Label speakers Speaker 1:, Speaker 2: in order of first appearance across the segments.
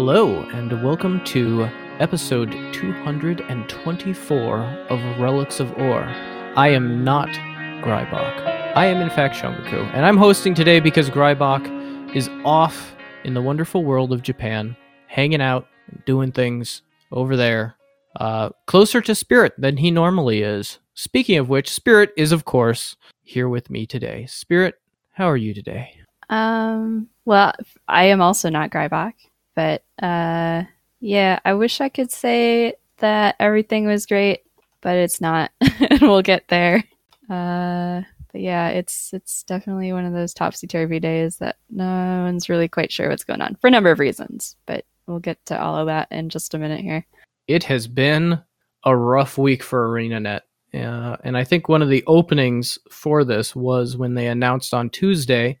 Speaker 1: Hello, and welcome to episode 224 of Relics of Orr. I am not Grybach. I am, in fact, Shomoku, and I'm hosting today because Grybach is off in the wonderful world of Japan, hanging out, doing things over there, uh, closer to Spirit than he normally is. Speaking of which, Spirit is, of course, here with me today. Spirit, how are you today?
Speaker 2: Um, well, I am also not Grybach, but uh, yeah, I wish I could say that everything was great, but it's not. And we'll get there. Uh, but yeah, it's it's definitely one of those topsy turvy days that no one's really quite sure what's going on for a number of reasons. But we'll get to all of that in just a minute here.
Speaker 1: It has been a rough week for ArenaNet. Uh, and I think one of the openings for this was when they announced on Tuesday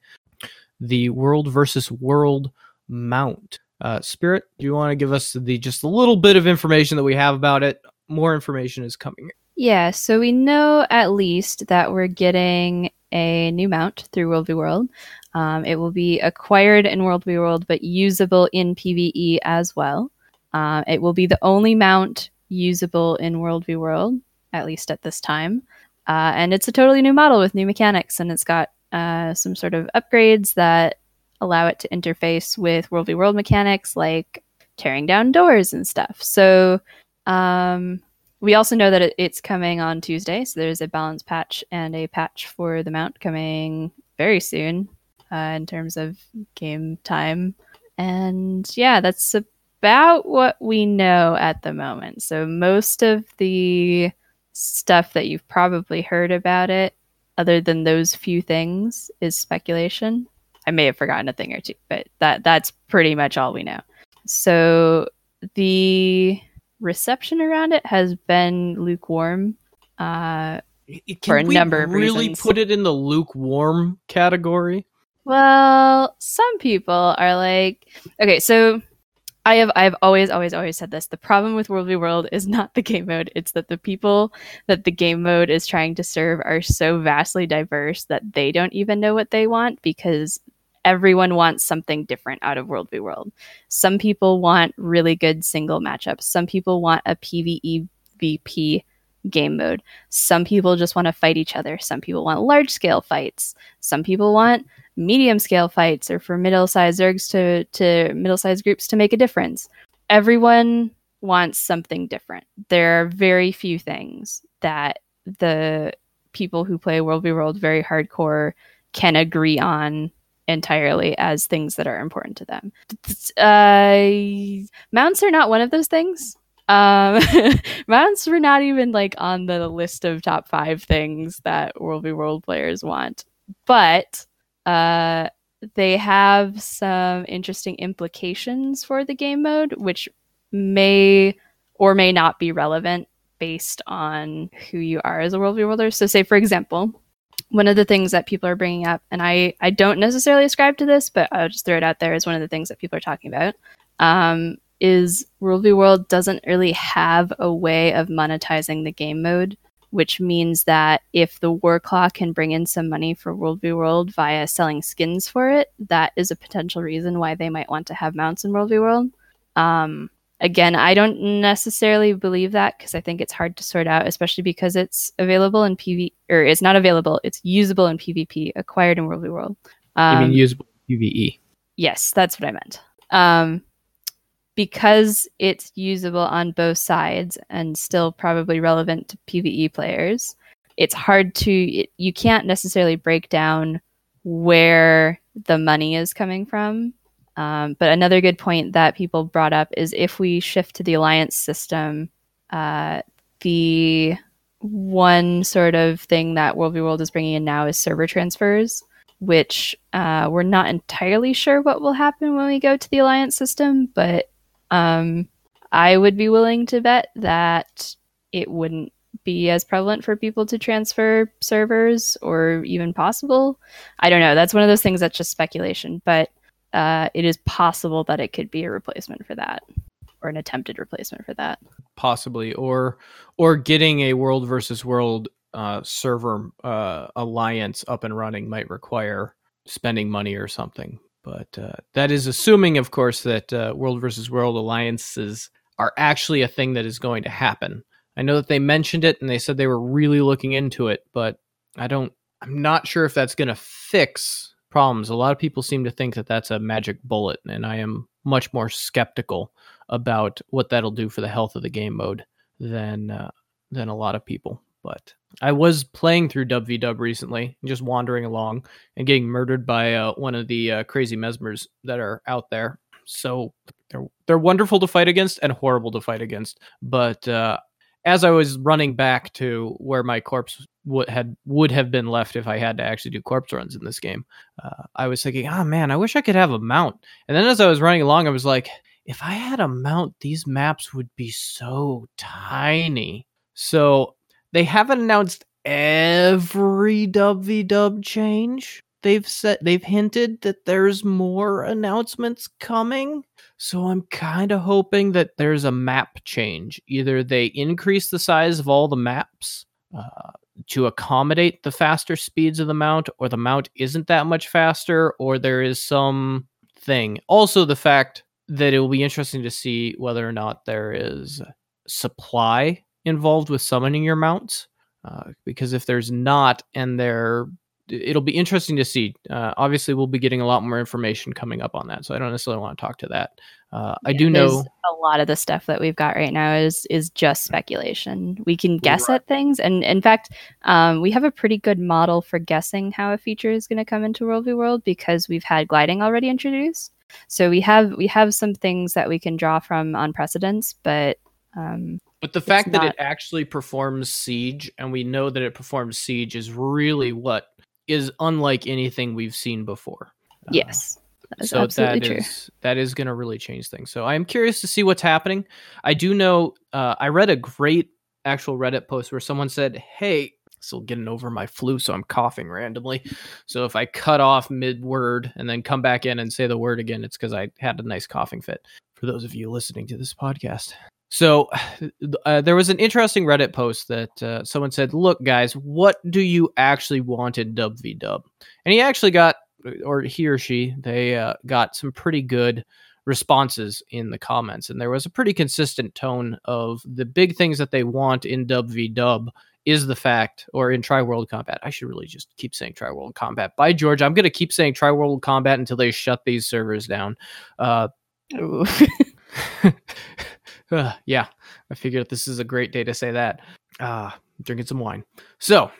Speaker 1: the World versus World mount. Uh, Spirit, do you want to give us the just a little bit of information that we have about it? More information is coming.
Speaker 2: Yeah, so we know at least that we're getting a new mount through World v World. Um, it will be acquired in World v World, but usable in PvE as well. Uh, it will be the only mount usable in World v World, at least at this time. Uh, and it's a totally new model with new mechanics, and it's got uh, some sort of upgrades that allow it to interface with World v World mechanics like tearing down doors and stuff. So um, we also know that it's coming on Tuesday. So there's a balance patch and a patch for the mount coming very soon uh, in terms of game time. And yeah, that's about what we know at the moment. So most of the stuff that you've probably heard about it, other than those few things, is speculation. I may have forgotten a thing or two, but that that's pretty much all we know. So the reception around it has been lukewarm uh,
Speaker 1: Can
Speaker 2: for a
Speaker 1: we
Speaker 2: number of
Speaker 1: really
Speaker 2: reasons.
Speaker 1: put it in the lukewarm category?
Speaker 2: Well, some people are like, okay, so I have I've always always always said this. The problem with World v World is not the game mode; it's that the people that the game mode is trying to serve are so vastly diverse that they don't even know what they want because everyone wants something different out of World v World. Some people want really good single matchups. Some people want a PvE VP game mode. Some people just want to fight each other. Some people want large scale fights. Some people want medium scale fights or for middle sized zergs to, to middle sized groups to make a difference. Everyone wants something different. There are very few things that the people who play World v World very hardcore can agree on entirely as things that are important to them. Uh, mounts are not one of those things. Um, mounts were not even like on the list of top five things that World v World players want, but uh, they have some interesting implications for the game mode, which may or may not be relevant based on who you are as a World v Worlder. So, say for example, one of the things that people are bringing up, and I, I don't necessarily ascribe to this, but I'll just throw it out there as one of the things that people are talking about, um, is World v. World doesn't really have a way of monetizing the game mode, which means that if the Warclaw can bring in some money for World v. World via selling skins for it, that is a potential reason why they might want to have mounts in World v. World. Um, again, I don't necessarily believe that because I think it's hard to sort out, especially because it's available in PV or it's not available. It's usable in PvP, acquired in World v World.
Speaker 1: I
Speaker 2: Um,
Speaker 1: mean, usable PVE.
Speaker 2: Yes, that's what I meant. Um, because it's usable on both sides and still probably relevant to PvE players, it's hard to, it, you can't necessarily break down where the money is coming from. Um, but another good point that people brought up is if we shift to the alliance system, uh, the one sort of thing that World v World is bringing in now is server transfers which uh, we're not entirely sure what will happen when we go to the alliance system, but um, I would be willing to bet that it wouldn't be as prevalent for people to transfer servers or even possible. I don't know. That's one of those things that's just speculation, but uh, it is possible that it could be a replacement for that or an attempted replacement for that.
Speaker 1: possibly or or getting a world versus world uh, server uh, alliance up and running might require spending money or something But uh, that is assuming, of course, that uh, World versus World alliances are actually a thing that is going to happen. I know that they mentioned it and they said they were really looking into it, but I don't. I'm not sure if that's going to fix problems. A lot of people seem to think that that's a magic bullet, and I am much more skeptical about what that'll do for the health of the game mode than uh, than a lot of people. But I was playing through WVW recently, just wandering along and getting murdered by uh, one of the uh, crazy mesmers that are out there. So they're they're wonderful to fight against and horrible to fight against. But uh, as I was running back to where my corpse would had would have been left if I had to actually do corpse runs in this game, uh, I was thinking, oh man, I wish I could have a mount. And then as I was running along, I was like, if I had a mount, these maps would be so tiny. So they haven't announced every WVW change. They've said they've hinted that there's more announcements coming. So I'm kind of hoping that there's a map change. Either they increase the size of all the maps uh, to accommodate the faster speeds of the mount, or the mount isn't that much faster, or there is some thing. Also, the fact that it will be interesting to see whether or not there is supply involved with summoning your mounts. Uh, because if there's not, and there, it'll be interesting to see. Uh, obviously, we'll be getting a lot more information coming up on that, so I don't necessarily want to talk to that. Uh, I do know
Speaker 2: a lot of the stuff that we've got right now is is just speculation. We can guess right. at things, and in fact, um, we have a pretty good model for guessing how a feature is going to come into World v World because we've had gliding already introduced. So we have we have some things that we can draw from on precedents, but um,
Speaker 1: but the fact that it actually performs siege, and we know that it performs siege, is really what is unlike anything we've seen before.
Speaker 2: Uh, yes.
Speaker 1: Uh, so that true. is that is going to really change things. So I am curious to see what's happening. I do know uh, I read a great actual Reddit post where someone said, "Hey, still getting over my flu, so I'm coughing randomly. So if I cut off mid word and then come back in and say the word again, it's because I had a nice coughing fit. For those of you listening to this podcast, so uh, there was an interesting Reddit post that uh, someone said, "Look, guys, what do you actually want in Dub v Dub?" And he actually got, or he or she, they uh, got some pretty good responses in the comments, and there was a pretty consistent tone of the big things that they want in Dub v Dub is the fact, or in Tri World Combat. I should really just keep saying Tri World Combat. By George, I'm going to keep saying Tri World Combat until they shut these servers down. Uh, yeah, I figured this is a great day to say that. Uh, drinking some wine. So,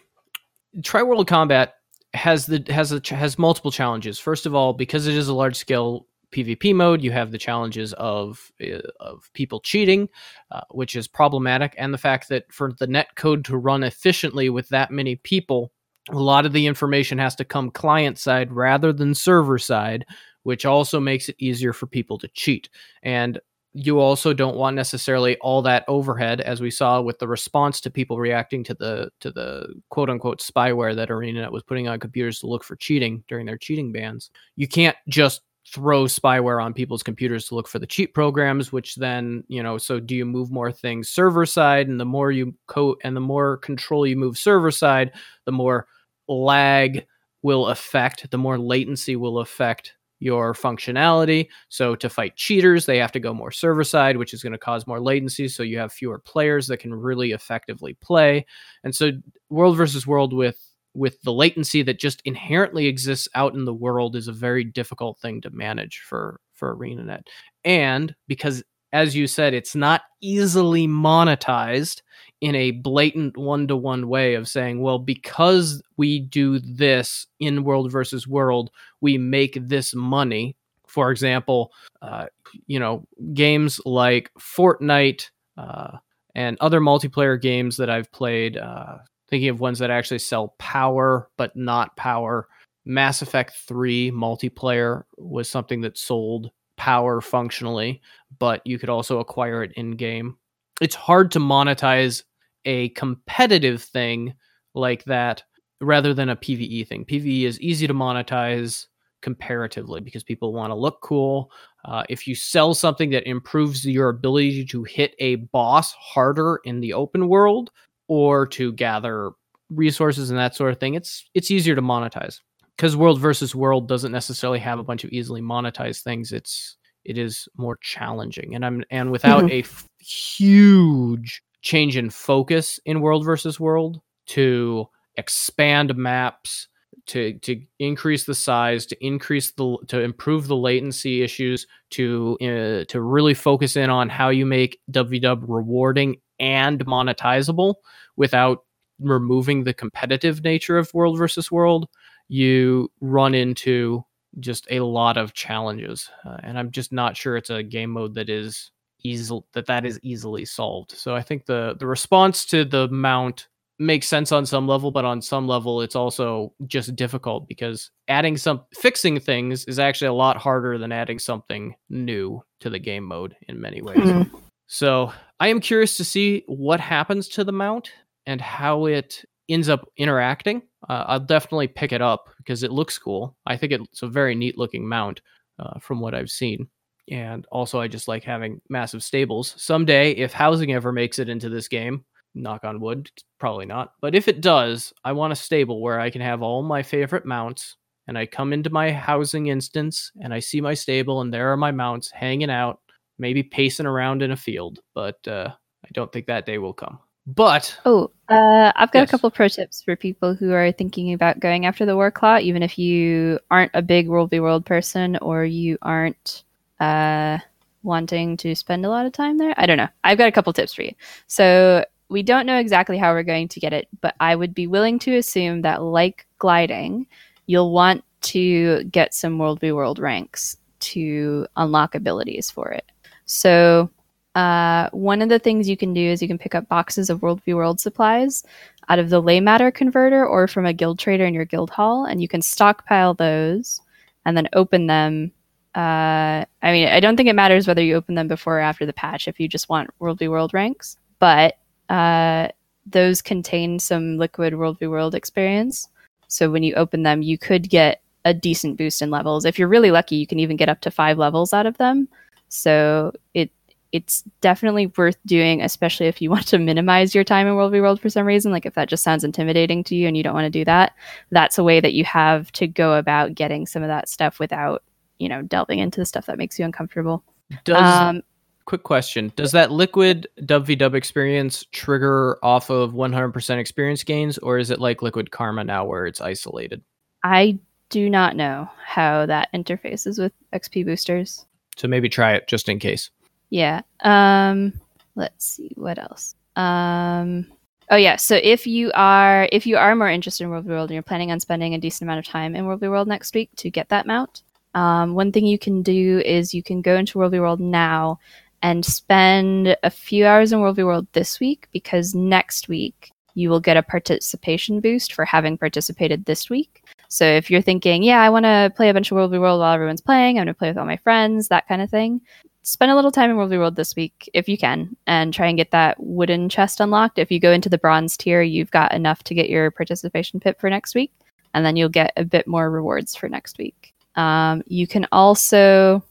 Speaker 1: Tri World Combat has the has a has multiple challenges. First of all, because it is a large scale PvP mode, you have the challenges of uh, of people cheating, uh, which is problematic, and the fact that for the net code to run efficiently with that many people, a lot of the information has to come client side rather than server side, which also makes it easier for people to cheat. And you also don't want necessarily all that overhead as we saw with the response to people reacting to the to the quote unquote spyware that ArenaNet was putting on computers to look for cheating during their cheating bans. You can't just throw spyware on people's computers to look for the cheat programs which then you know so do you move more things server side and the more you code and the more control you move server side the more lag will affect the more latency will affect your functionality. So to fight cheaters, they have to go more server side, which is going to cause more latency. So you have fewer players that can really effectively play. And so world versus world with with the latency that just inherently exists out in the world is a very difficult thing to manage for for ArenaNet. And because as you said, it's not easily monetized in a blatant one to one way of saying, well, because we do this in world versus world, we make this money. For example, uh, you know, games like Fortnite uh, and other multiplayer games that I've played, uh, thinking of ones that actually sell power but not power. Mass Effect 3 multiplayer was something that sold power functionally, but you could also acquire it in game. It's hard to monetize a competitive thing like that rather than a PvE thing. PvE is easy to monetize comparatively because people want to look cool. Uh, if you sell something that improves your ability to hit a boss harder in the open world or to gather resources and that sort of thing, it's it's easier to monetize. because world versus world doesn't necessarily have a bunch of easily monetized things. It's it is more challenging, and I'm and without
Speaker 2: Mhm.
Speaker 1: a f- huge change in focus in world versus world to expand maps to to increase the size to increase the to improve the latency issues to uh, to really focus in on how you make wvw rewarding and monetizable without removing the competitive nature of world versus world you run into just a lot of challenges. Uh, and i'm just not sure it's a game mode that is easy that that is easily solved so i think the the response to the mount makes sense on some level but on some level it's also just difficult because adding some fixing things is actually a lot harder than adding something new to the game mode in many ways
Speaker 2: Mhm.
Speaker 1: so I am curious to see what happens to the mount and how it ends up interacting. Uh, I'll definitely pick it up because it looks cool. I think it's a very neat looking mount uh, from what I've seen. And also, I just like having massive stables. Someday, if housing ever makes it into this game, knock on wood, probably not. But if it does, I want a stable where I can have all my favorite mounts. And I come into my housing instance and I see my stable, and there are my mounts hanging out maybe pacing around in a field, but uh, I don't think that day will come. But
Speaker 2: Oh, uh, I've got
Speaker 1: Yes.
Speaker 2: a couple pro tips for people who are thinking about going after the Warclaw, even if you aren't a big World v World person or you aren't uh, wanting to spend a lot of time there. I don't know. I've got a couple tips for you. So we don't know exactly how we're going to get it, but I would be willing to assume that, like gliding, you'll want to get some World v World ranks to unlock abilities for it. So uh, one of the things you can do is you can pick up boxes of World v World supplies out of the lay matter converter or from a guild trader in your guild hall, and you can stockpile those and then open them. Uh, I mean, I don't think it matters whether you open them before or after the patch if you just want World v World ranks, but uh, those contain some liquid World v World experience. So when you open them, you could get a decent boost in levels. If you're really lucky, you can even get up to five levels out of them. So it it's definitely worth doing, especially if you want to minimize your time in World v World for some reason. Like if that just sounds intimidating to you and you don't want to do that, that's a way that you have to go about getting some of that stuff without, you know, delving into the stuff that makes you uncomfortable.
Speaker 1: does
Speaker 2: Um,
Speaker 1: quick question: Does that liquid WVW experience trigger off of 100% experience gains, or is it like liquid karma now, where it's isolated?
Speaker 2: I do not know how that interfaces with XP boosters.
Speaker 1: So maybe try it just in case.
Speaker 2: Yeah. Um let's see what else. Um oh yeah, so if you are if you are more interested in World v World and you're planning on spending a decent amount of time in World v World next week to get that mount, um, one thing you can do is you can go into World v World now and spend a few hours in World v World this week because next week you will get a participation boost for having participated this week. So if you're thinking, yeah, I want to play a bunch of World v World while everyone's playing, I'm going to play with all my friends, that kind of thing, spend a little time in World v World this week if you can, and try and get that wooden chest unlocked. If you go into the bronze tier, you've got enough to get your participation pip for next week, and then you'll get a bit more rewards for next week. Um, you can also,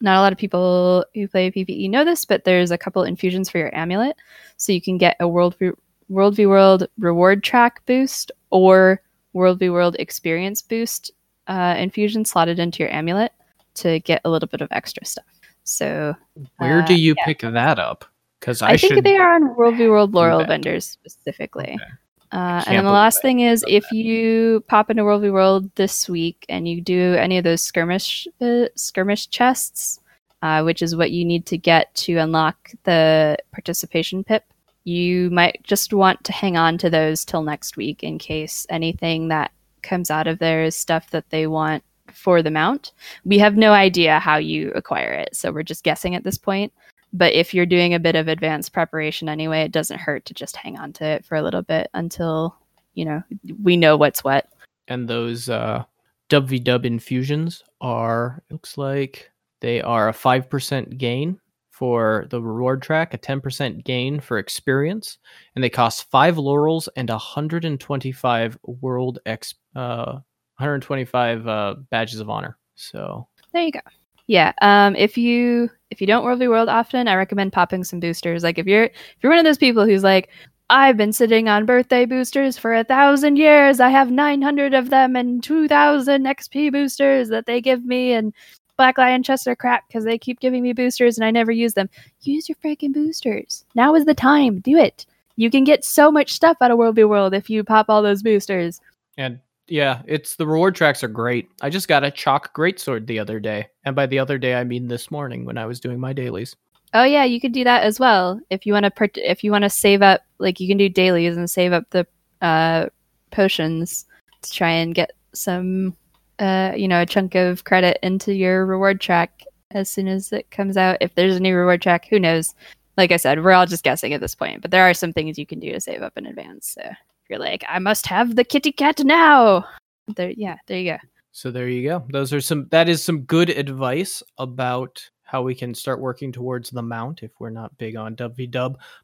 Speaker 2: not a lot of people who play PvE know this, but there's a couple infusions for your amulet, so you can get a World v World v World reward track boost or World v World experience boost uh, infusion slotted into your amulet to get a little bit of extra stuff. So
Speaker 1: Where
Speaker 2: Uh,
Speaker 1: do you pick that up? Because I,
Speaker 2: I, think
Speaker 1: should.
Speaker 2: they are on World v World Laurel vendors specifically.
Speaker 1: Okay.
Speaker 2: Uh, and then the last thing is if
Speaker 1: that.
Speaker 2: you pop into World v World this week and you do any of those skirmish uh, skirmish chests, uh, which is what you need to get to unlock the participation pip, you might just want to hang on to those till next week in case anything that comes out of there is stuff that they want for the mount. We have no idea how you acquire it, so we're just guessing at this point. But if you're doing a bit of advanced preparation anyway, it doesn't hurt to just hang on to it for a little bit until, you know, we know what's what.
Speaker 1: and those uh, WVW infusions are it looks like they are a five percent gain for the reward track, a ten percent gain for experience, and they cost five laurels and hundred and twenty-five world X, uh, 125 uh, badges of honor. So
Speaker 2: There you go. Yeah. Um, if you if you don't World v World often, I recommend popping some boosters. Like if you're if you're one of those people who's like, I've been sitting on birthday boosters for a thousand years. I have 900 of them and 2,000 XP boosters that they give me, and Black Lion chests are crap because they keep giving me boosters and I never use them. Use your freaking boosters. Now is the time. Do it. You can get so much stuff out of World v World if you pop all those boosters.
Speaker 1: And yeah, it's the reward tracks are great. I just got a chalk greatsword the other day, and by the other day I mean this morning when I was doing my dailies.
Speaker 2: Oh yeah, you could do that as well if you want to. If you want to save up, like you can do dailies and save up the uh, potions to try and get some, uh, you know, a chunk of credit into your reward track as soon as it comes out. If there's a new reward track, who knows? Like I said, we're all just guessing at this point, but there are some things you can do to save up in advance. So you're like, I must have the kitty cat now. There, yeah, there you go.
Speaker 1: So there you go. Those are some. That is some good advice about how we can start working towards the mount if we're not big on dub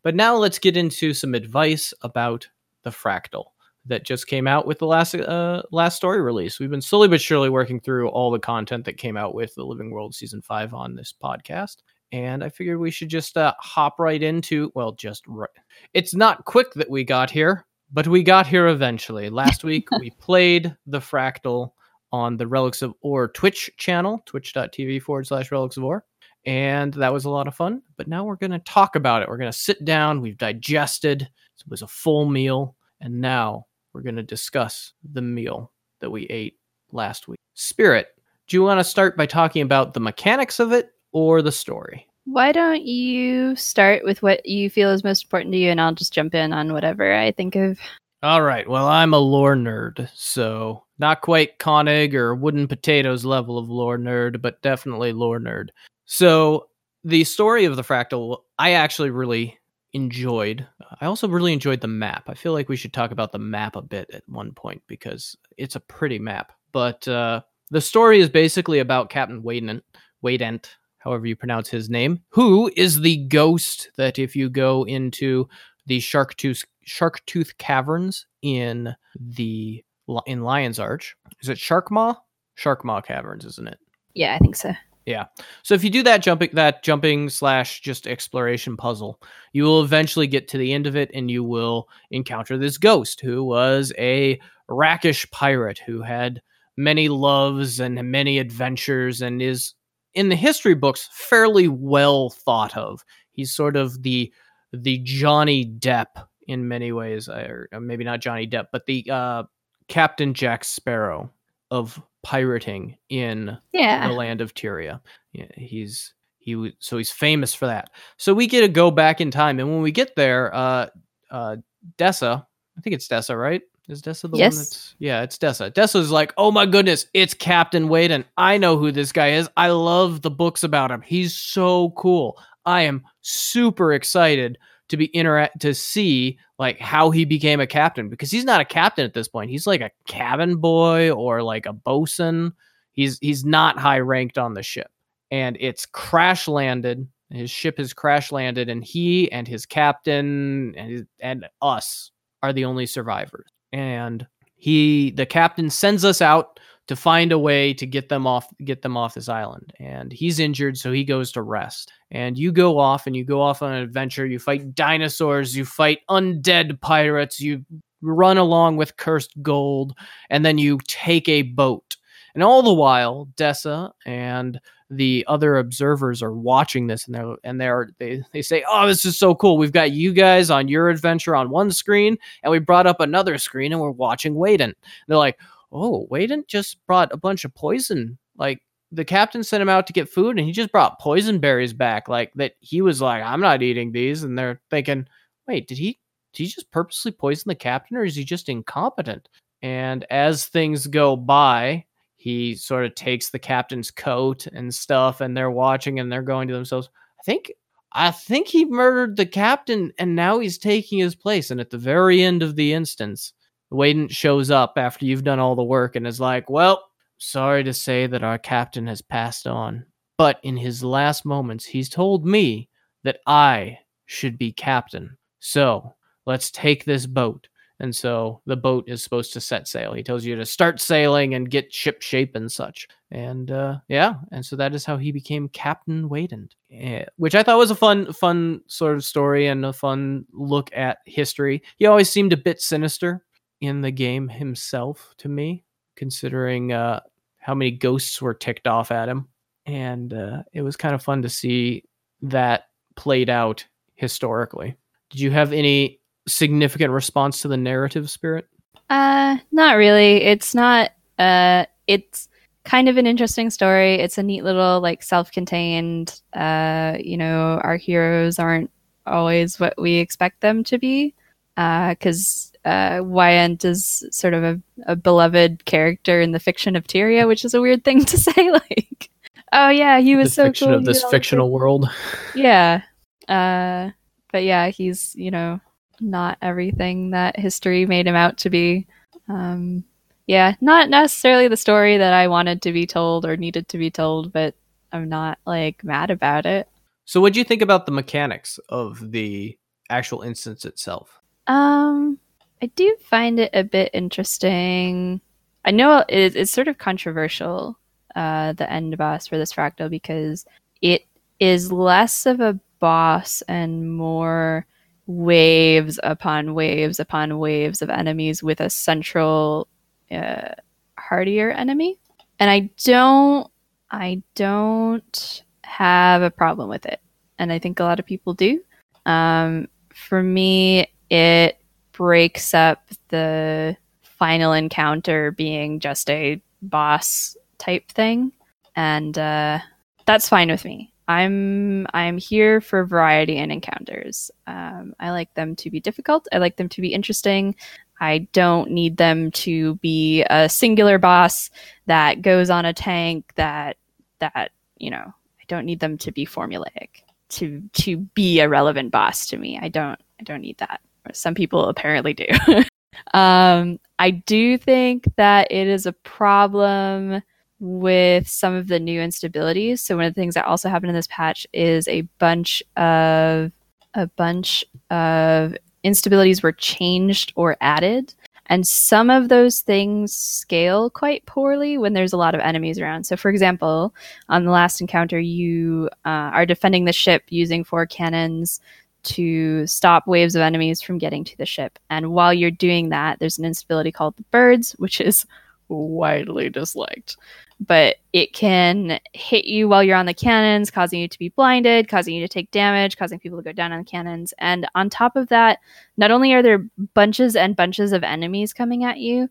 Speaker 1: But now let's get into some advice about the fractal that just came out with the last uh, last story release. We've been slowly but surely working through all the content that came out with the Living World season five on this podcast, and I figured we should just uh, hop right into well, just right. It's not quick that we got here, but we got here eventually. Last week we played the fractal on the Relics of Orr Twitch channel, twitch.tv forward slash Relics of Orr and that was a lot of fun. But now we're going to talk about it. We're going to sit down. We've digested. It was a full meal, and now we're going to discuss the meal that we ate last week. Spirit, do you want to start by talking about the mechanics of it or the story?
Speaker 2: Why don't you start with what you feel is most important to you, and I'll just jump in on whatever I think of.
Speaker 1: All right. Well, I'm a lore nerd, so not quite Konig or WoodenPotatoes level of lore nerd, but definitely lore nerd. So the story of the fractal, I actually really enjoyed. I also really enjoyed the map. I feel like we should talk about the map a bit at one point because it's a pretty map. But uh, the story is basically about Captain Waydent, Waydent, however you pronounce his name, who is the ghost that if you go into the Shark Tooth Shark Tooth Caverns in the in Lion's Arch, is it Sharkmaw? Sharkmaw Caverns, isn't it?
Speaker 2: Yeah, I think so.
Speaker 1: Yeah. So if you do that jumping that jumping slash just exploration puzzle, you will eventually get to the end of it and you will encounter this ghost who was a rakish pirate who had many loves and many adventures and is in the history books fairly well thought of. He's sort of the the Johnny Depp in many ways, or maybe not Johnny Depp, but the uh, Captain Jack Sparrow of pirating in
Speaker 2: yeah.
Speaker 1: the land of Tyria. Yeah, he's he so he's famous for that. So we get to go back in time, and when we get there, uh, uh, Dessa, I think it's Dessa, right? Is Dessa the
Speaker 2: yes.
Speaker 1: one that's yeah, it's Dessa. Dessa's like, oh my goodness, it's Captain Waydent. I know who this guy is. I love the books about him. He's so cool. I am super excited to be interact to see like how he became a captain because he's not a captain at this point. He's like a cabin boy or like a bosun. He's he's not high ranked on the ship. And it's crash landed. His ship has crash landed and he and his captain and his, and us are the only survivors. And he the captain sends us out to find a way to get them off get them off this island. And he's injured so he goes to rest. And you go off and you go off on an adventure. You fight dinosaurs you fight undead pirates you run along with cursed gold and then you take a boat. And all the while dessa and the other observers are watching this and they're and they're they, they say oh this is so cool we've got you guys on your adventure on one screen and we brought up another screen and we're watching Waydent. they're like oh, Waydent just brought a bunch of poison. Like the captain sent him out to get food and he just brought poison berries back. Like that he was like, I'm not eating these. And they're thinking, wait, did he did he just purposely poison the captain or is he just incompetent? And as things go by, he sort of takes the captain's coat and stuff, and they're watching and they're going to themselves, I think I think he murdered the captain and now he's taking his place. And at the very end of the instance, Waydent shows up after you've done all the work and is like, Well, sorry to say that our captain has passed on. But in his last moments, he's told me that I should be captain. So let's take this boat And so the boat is supposed to set sail. He tells you to start sailing and get ship shape and such. And uh, yeah, and so that is how he became Captain Wadent, eh, which I thought was a fun, fun sort of story and a fun look at history. He always seemed a bit sinister in the game himself to me, considering uh, how many ghosts were ticked off at him. And uh, it was kind of fun to see that played out historically. Did you have any significant response to the narrative spirit?
Speaker 2: Uh, not really. It's not. Uh, it's kind of an interesting story. It's a neat little like self-contained. Uh, you know, our heroes aren't always what we expect them to be. Because uh, uh, Wyant is sort of a, a beloved character in the fiction of Tyria, which is a weird thing to say. like, oh yeah, he was
Speaker 1: the
Speaker 2: so
Speaker 1: fiction
Speaker 2: cool.
Speaker 1: of this fictional world.
Speaker 2: yeah. Uh, but yeah, he's, you know, not everything that history made him out to be. Um, yeah, not necessarily the story that I wanted to be told or needed to be told, but I'm not like mad about it.
Speaker 1: So, what do you think about the mechanics of the actual instance itself?
Speaker 2: Um, I do find it a bit interesting. I know it, it's sort of controversial, uh, the end boss for this fractal because it is less of a boss and more waves upon waves upon waves of enemies with a central uh, hardier enemy. And i don't i don't have a problem with it. And i think a lot of people do. Um, for me it breaks up the final encounter being just a boss type thing. And uh, that's fine with me I'm I'm here for variety and encounters. Um, I like them to be difficult. I like them to be interesting. I don't need them to be a singular boss that goes on a tank that that you know. I don't need them to be formulaic to to be a relevant boss to me. I don't I don't need that. Some people apparently do. um, I do think that it is a problem with some of the new instabilities. So one of the things that also happened in this patch is a bunch of a bunch of instabilities were changed or added. And some of those things scale quite poorly when there's a lot of enemies around. So, for example, on the last encounter, you uh, are defending the ship using four cannons to stop waves of enemies from getting to the ship. And while you're doing that, there's an instability called the birds, which is widely disliked but it can hit you while you're on the cannons, causing you to be blinded, causing you to take damage, causing people to go down on the cannons. And on top of that, not only are there bunches and bunches of enemies coming at you,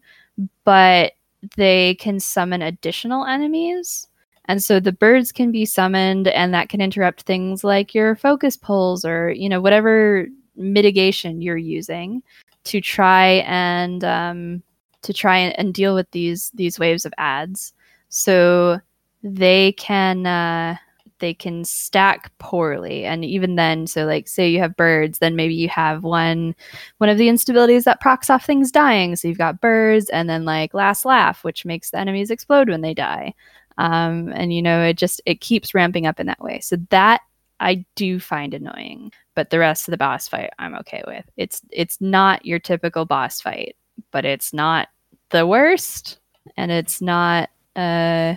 Speaker 2: but they can summon additional enemies. And so the birds can be summoned, and that can interrupt things like your focus pulls or, you know, whatever mitigation you're using to try and um, to try and, and deal with these these waves of ads so they can uh, they can stack poorly. And even then so like say you have birds then maybe you have one one of the instabilities that procs off things dying. So you've got birds and then like last laugh which makes the enemies explode when they die. Um, and you know it just it keeps ramping up in that way. So that i do find annoying but the rest of the boss fight i'm okay with. It's it's not your typical boss fight but it's not the worst and it's not uh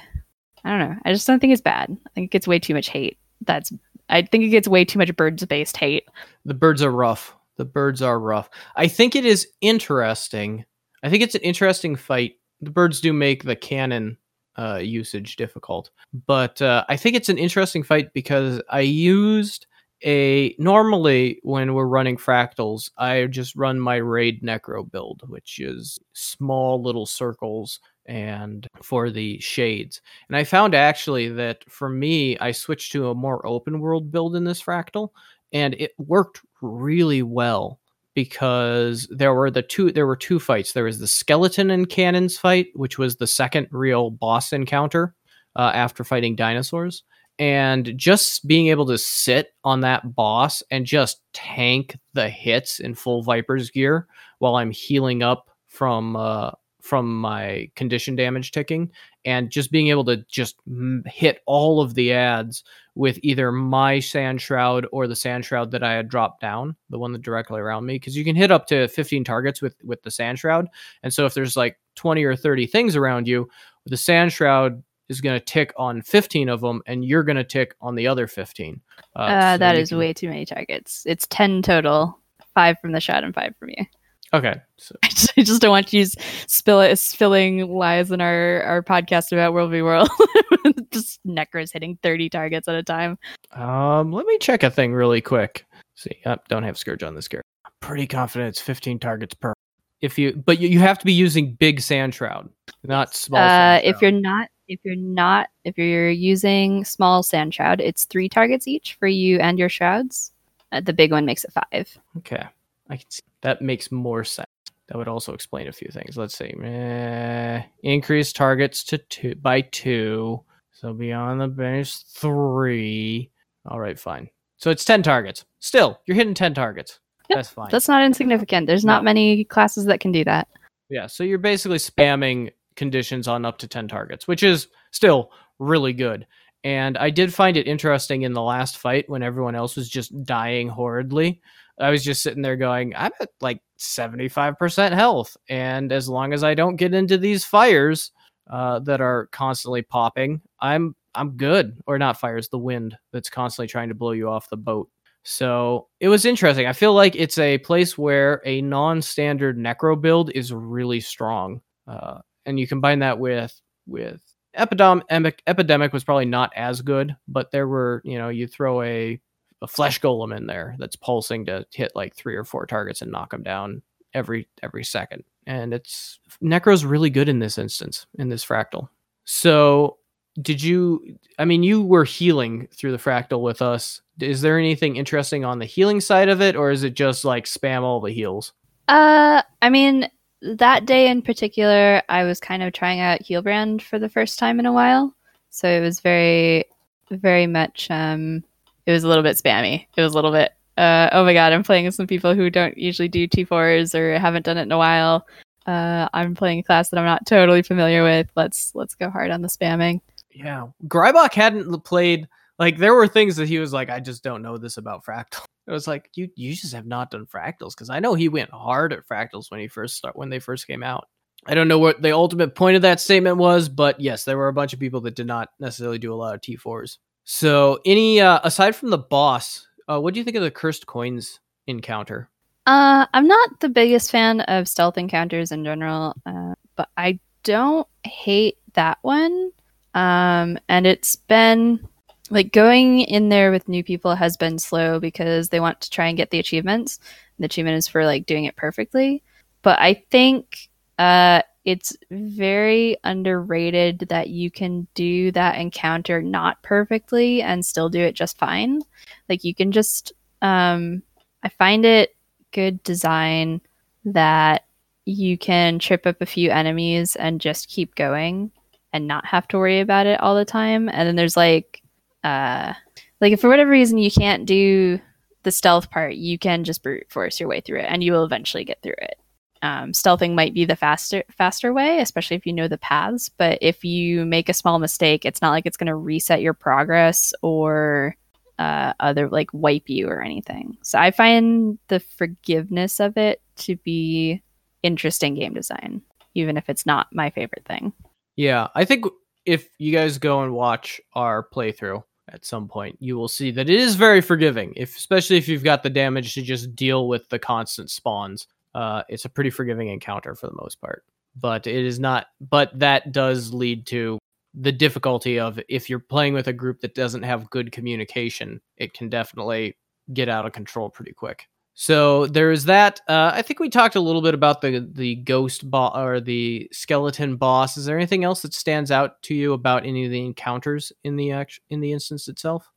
Speaker 2: I don't know. I just don't think it's bad. I think it gets way too much hate. That's I think it gets way too much birds based hate.
Speaker 1: The birds are rough. The birds are rough. I think it is interesting. I think it's an interesting fight. The birds do make the cannon uh, usage difficult, but uh, I think it's an interesting fight because I used a normally when we're running fractals, I just run my raid necro build, which is small little circles and for the shades. And I found actually that for me, I switched to a more open world build in this fractal, and it worked really well because there were the two there were two fights. There was the skeleton and cannons fight, which was the second real boss encounter uh, after fighting dinosaurs. And just being able to sit on that boss and just tank the hits in full Viper's gear while I'm healing up from uh, from my condition damage ticking and just being able to just m- hit all of the ads with either my sand shroud or the sand shroud that I had dropped down, the one that directly around me, because you can hit up to 15 targets with with the sand shroud. And so if there's like 20 or 30 things around you, the sand shroud is going to tick on 15 of them, and you're going to tick on the other 15.
Speaker 2: Uh,
Speaker 1: so
Speaker 2: that is
Speaker 1: can-
Speaker 2: way too many targets. It's 10 total, five from the shroud and five from you.
Speaker 1: Okay. So
Speaker 2: I just, I just don't want you spill it, spilling lies in our, our podcast about World v World. just Necros hitting 30 targets at a time.
Speaker 1: Um, let me check a thing really quick. See, I don't have Scourge on this character. I'm pretty confident it's 15 targets per. If you, but you, you have to be using big sand shroud, not small.
Speaker 2: Uh,
Speaker 1: sand
Speaker 2: if you're not, if you're not, if you're using small sand shroud, it's three targets each for you and your shrouds. Uh, the big one makes it five.
Speaker 1: okay, I can see that makes more sense. That would also explain a few things. Let's see, eh, increase targets to two by two, so beyond the base three. All right, fine. So it's 10 targets. Still, you're hitting 10 targets.
Speaker 2: Yep,
Speaker 1: That's fine.
Speaker 2: That's not insignificant. There's not
Speaker 1: No.
Speaker 2: many classes that can do that.
Speaker 1: Yeah, so you're basically spamming conditions on up to 10 targets, which is still really good. And I did find it interesting in the last fight when everyone else was just dying horridly. I was just sitting there going, I'm at like 75% health. And as long as I don't get into these fires uh, that are constantly popping, I'm I'm good. Or not fires, the wind that's constantly trying to blow you off the boat. So it was interesting. I feel like it's a place where a non-standard necro build is really strong, uh, and you combine that with with epidemic. Epidemic was probably not as good, but there were you know you throw a a flesh golem in there that's pulsing to hit like three or four targets and knock them down every every second, and it's necro's really good in this instance in this fractal. So did you i mean you were healing through the fractal with us is there anything interesting on the healing side of it or is it just like spam all the heals
Speaker 2: Uh, I mean, that day in particular, I was kind of trying out Healbrand for the first time in a while, so it was very, very much. Um, it was a little bit spammy. It was a little bit. Uh, oh my god, I'm playing with some people who don't usually do T4s or haven't done it in a while. Uh, I'm playing a class that I'm not totally familiar with. Let's let's go hard on the spamming.
Speaker 1: yeah grybach hadn't played like there were things that he was like i just don't know this about fractal it was like you you just have not done fractals. Because i know he went hard at fractals when he first start when they first came out. I don't know what the ultimate point of that statement was but yes there were a bunch of people that did not necessarily do a lot of t4s so any uh aside from the boss uh what do you think of the cursed coins encounter?
Speaker 2: Uh, I'm not the biggest fan of stealth encounters in general, uh, but I don't hate that one. Um, and it's been like going in there with new people has been slow because they want to try and get the achievements. The achievement is for like doing it perfectly. But I think uh, it's very underrated that you can do that encounter not perfectly and still do it just fine. Like you can just, um, I find it good design that you can trip up a few enemies and just keep going and not have to worry about it all the time. And then there's like, uh, like if for whatever reason you can't do the stealth part, you can just brute force your way through it, and you will eventually get through it. Um, stealthing might be the faster faster way, especially if you know the paths. But if you make a small mistake, it's not like it's going to reset your progress or uh, other like wipe you or anything. So I find the forgiveness of it to be interesting game design, even if it's not my favorite thing.
Speaker 1: Yeah, I think if you guys go and watch our playthrough at some point, you will see that it is very forgiving. If especially if you've got the damage to just deal with the constant spawns, uh, it's a pretty forgiving encounter for the most part. But it is not. But that does lead to the difficulty of if you're playing with a group that doesn't have good communication, it can definitely get out of control pretty quick. So there is that. Uh, I think we talked a little bit about the the ghost boss or the skeleton boss. Is there anything else that stands out to you about any of the encounters in the act- in the instance itself?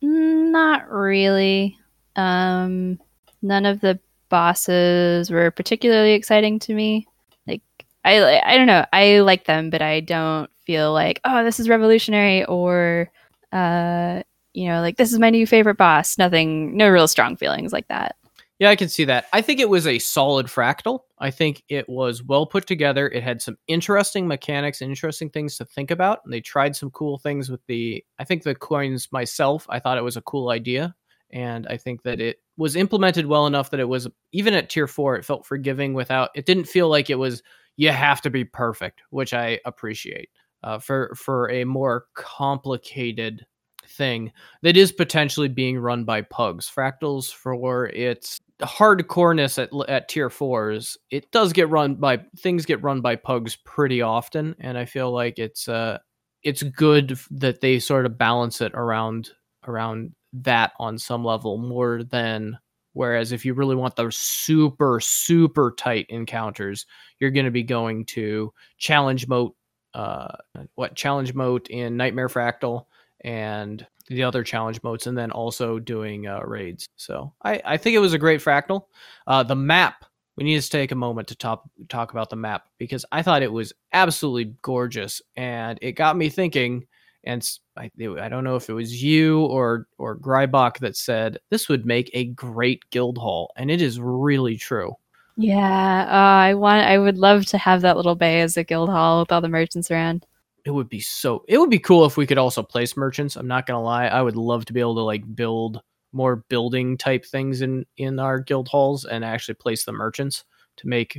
Speaker 2: Not really. Um, none of the bosses were particularly exciting to me. Like I, I don't know. I like them, but I don't feel like oh, this is revolutionary or, uh, you know, like this is my new favorite boss. Nothing, no real strong feelings like that.
Speaker 1: Yeah, I can see that. I think it was a solid fractal. I think it was well put together. It had some interesting mechanics, interesting things to think about. And they tried some cool things with the. I think the coins myself. I thought it was a cool idea, and I think that it was implemented well enough that it was even at tier four. It felt forgiving without. It didn't feel like it was. You have to be perfect, which I appreciate. Uh, for for a more complicated thing that is potentially being run by pugs. Fractals for its hardcoreness at at tier fours, it does get run by things get run by pugs pretty often, and I feel like it's uh it's good that they sort of balance it around around that on some level more than whereas if you really want the super super tight encounters you're going to be going to challenge mote uh what challenge mote in nightmare fractal and the other challenge modes, and then also doing uh, raids. So I, I think it was a great fractal. Uh, the map, we need to take a moment to talk talk about the map because I thought it was absolutely gorgeous, and it got me thinking. And I, I don't know if it was you or or Grybach that said this would make a great guild hall, and it is really true.
Speaker 2: Yeah, uh, I want. I would love to have that little bay as a guild hall with all the merchants around
Speaker 1: it would be so it would be cool if we could also place merchants i'm not gonna lie i would love to be able to like build more building type things in in our guild halls and actually place the merchants to make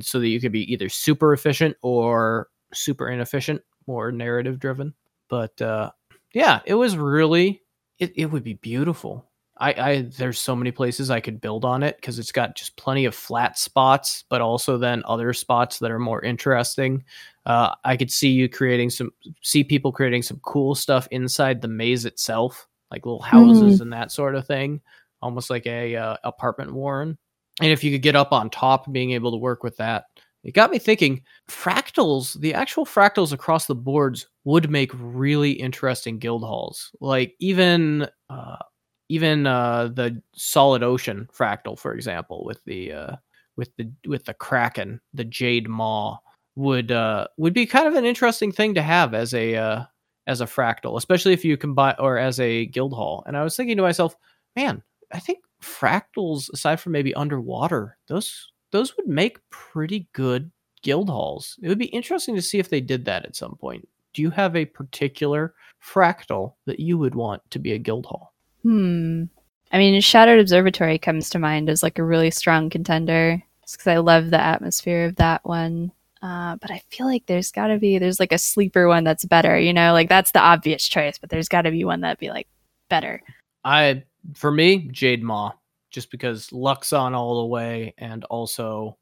Speaker 1: so that you could be either super efficient or super inefficient more narrative driven. But uh yeah it was really it, it would be beautiful I, I there's so many places I could build on it because it's got just plenty of flat spots, but also then other spots that are more interesting. Uh, I could see you creating some, see people creating some cool stuff inside the maze itself, like little houses mm. and that sort of thing, almost like a uh, apartment warren. And if you could get up on top, being able to work with that, it got me thinking. Fractals, the actual fractals across the boards would make really interesting guild halls. Like even uh, even uh, the solid ocean fractal, for example, with the uh, with the with the kraken, the jade maw, would uh, would be kind of an interesting thing to have as a uh, as a fractal, especially if you combine or as a guild hall. And I was thinking to myself, man, I think fractals, aside from maybe underwater, those those would make pretty good guild halls. It would be interesting to see if they did that at some point. Do you have a particular fractal that you would want to be a guild hall?
Speaker 2: Hmm. I mean, Shattered Observatory comes to mind as like a really strong contender because I love the atmosphere of that one. Uh, but I feel like there's got to be there's like a sleeper one that's better. You know, like that's the obvious choice, but there's got to be one that'd be like better.
Speaker 1: I for me, Jade Maw, just because Luxon all the way, and also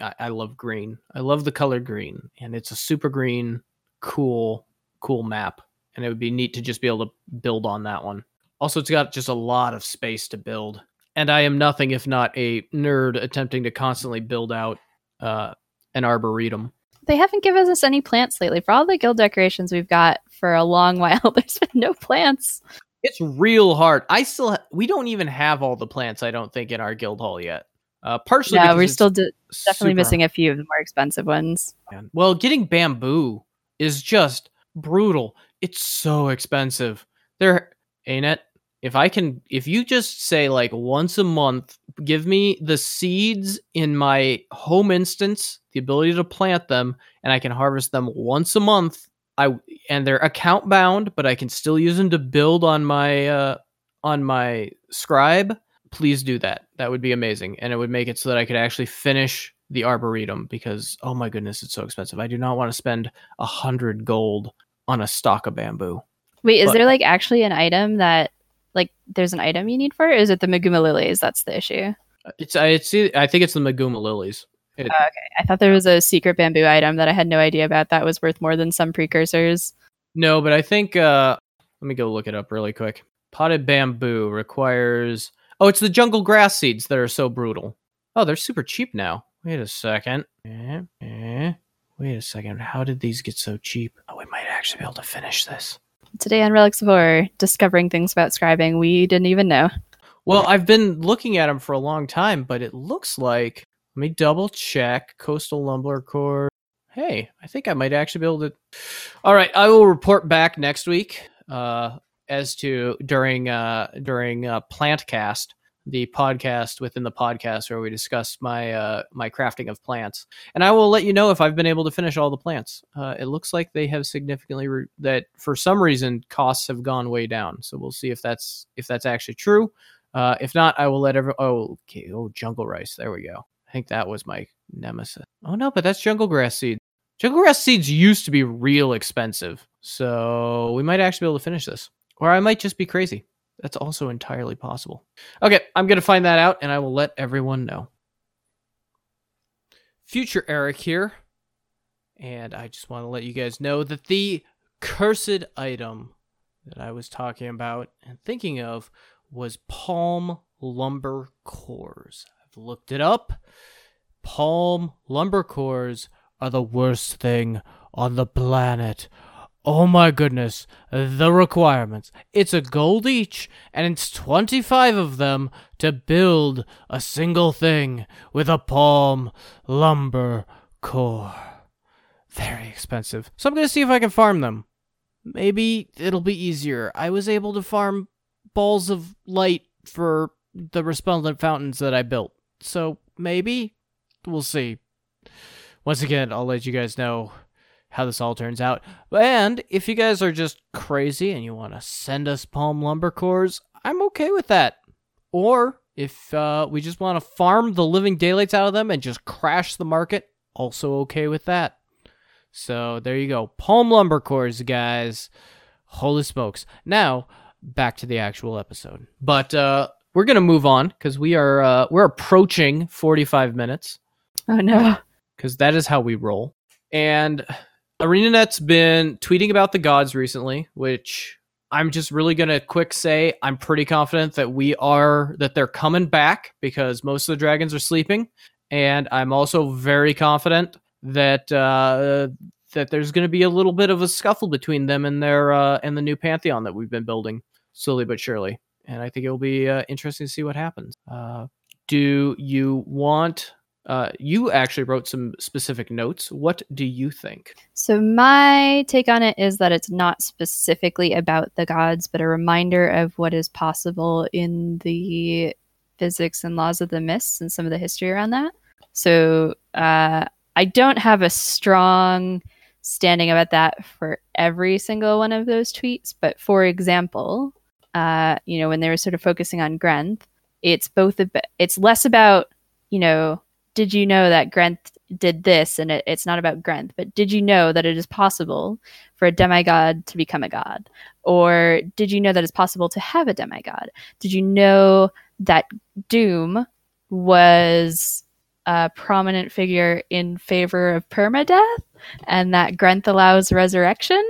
Speaker 1: I, I love green. I love the color green, and it's a super green, cool, cool map, and it would be neat to just be able to build on that one. Also, it's got just a lot of space to build. And I am nothing if not a nerd attempting to constantly build out uh, an arboretum.
Speaker 2: They haven't given us any plants lately. For all the guild decorations we've got for a long while, there's been no plants.
Speaker 1: It's real hard. I still ha- we don't even have all the plants. I don't think in our guild hall yet. Uh, partially,
Speaker 2: yeah, we're still de- definitely missing a few of the more expensive ones.
Speaker 1: Well, getting bamboo is just brutal. It's so expensive. There, ain't it? If I can, if you just say like once a month, give me the seeds in my home instance, the ability to plant them, and I can harvest them once a month. I and they're account bound, but I can still use them to build on my uh, on my scribe. Please do that. That would be amazing, and it would make it so that I could actually finish the arboretum because oh my goodness, it's so expensive. I do not want to spend a hundred gold on a stalk of bamboo.
Speaker 2: Wait, is but, there like actually an item that like there's an item you need for it? Or is it the Maguuma lilies that's the issue?
Speaker 1: It's I it's I think it's the Maguuma lilies.
Speaker 2: It, oh, okay, I thought there was a secret bamboo item that I had no idea about that was worth more than some precursors.
Speaker 1: No, but I think uh let me go look it up really quick. Potted bamboo requires Oh, it's the jungle grass seeds that are so brutal. Oh, they're super cheap now. Wait a second. Eh, eh. Wait a second. How did these get so cheap? Oh, we might actually be able to finish this.
Speaker 2: Today on Relics of Orr, discovering things about scribing we didn't even know.
Speaker 1: Well, I've been looking at them for a long time, but it looks like. Let me double check. Coastal Lumber Core. Hey, I think I might actually be able to. All right, I will report back next week uh, as to during uh, during uh, Plantcast the podcast within the podcast where we discuss my uh, my crafting of plants, and I will let you know if I've been able to finish all the plants. Uh, it looks like they have significantly re- that for some reason costs have gone way down. So we'll see if that's if that's actually true. Uh, if not, I will let every. Oh, okay. Oh, jungle rice. There we go. I think that was my nemesis. Oh no, but that's jungle grass seed. Jungle grass seeds used to be real expensive, so we might actually be able to finish this, or I might just be crazy. That's also entirely possible. Okay, I'm going to find that out and I will let everyone know. Future Eric here. And I just want to let you guys know that the cursed item that I was talking about and thinking of was palm lumber cores. I've looked it up. Palm lumber cores are the worst thing on the planet. Oh my goodness, the requirements. It's a gold each, and it's 25 of them to build a single thing with a palm lumber core. Very expensive. So I'm going to see if I can farm them. Maybe it'll be easier. I was able to farm balls of light for the resplendent fountains that I built. So maybe we'll see. Once again, I'll let you guys know how this all turns out. And if you guys are just crazy and you want to send us palm lumber cores, I'm okay with that. Or if uh, we just want to farm the living daylights out of them and just crash the market, also okay with that. So there you go. Palm lumber cores, guys. Holy smokes. Now, back to the actual episode. But uh, we're going to move on because we are uh, we're approaching 45 minutes.
Speaker 2: Oh no.
Speaker 1: Because that is how we roll. And ArenaNet's been tweeting about the gods recently, which I'm just really gonna quick say I'm pretty confident that we are that they're coming back because most of the dragons are sleeping, and I'm also very confident that uh, that there's going to be a little bit of a scuffle between them and their uh, and the new pantheon that we've been building slowly but surely, and I think it'll be uh, interesting to see what happens. Uh, do you want uh, you actually wrote some specific notes. What do you think?
Speaker 2: So, my take on it is that it's not specifically about the gods, but a reminder of what is possible in the physics and laws of the mists and some of the history around that. So, uh, I don't have a strong standing about that for every single one of those tweets, but for example, uh, you know, when they were sort of focusing on Grenth, it's both a bit, it's less about, you know, did you know that Grenth did this? And it, it's not about Grenth, but did you know that it is possible for a demigod to become a god? Or did you know that it's possible to have a demigod? Did you know that Dhuum was a prominent figure in favor of permadeath and that Grenth allows resurrection?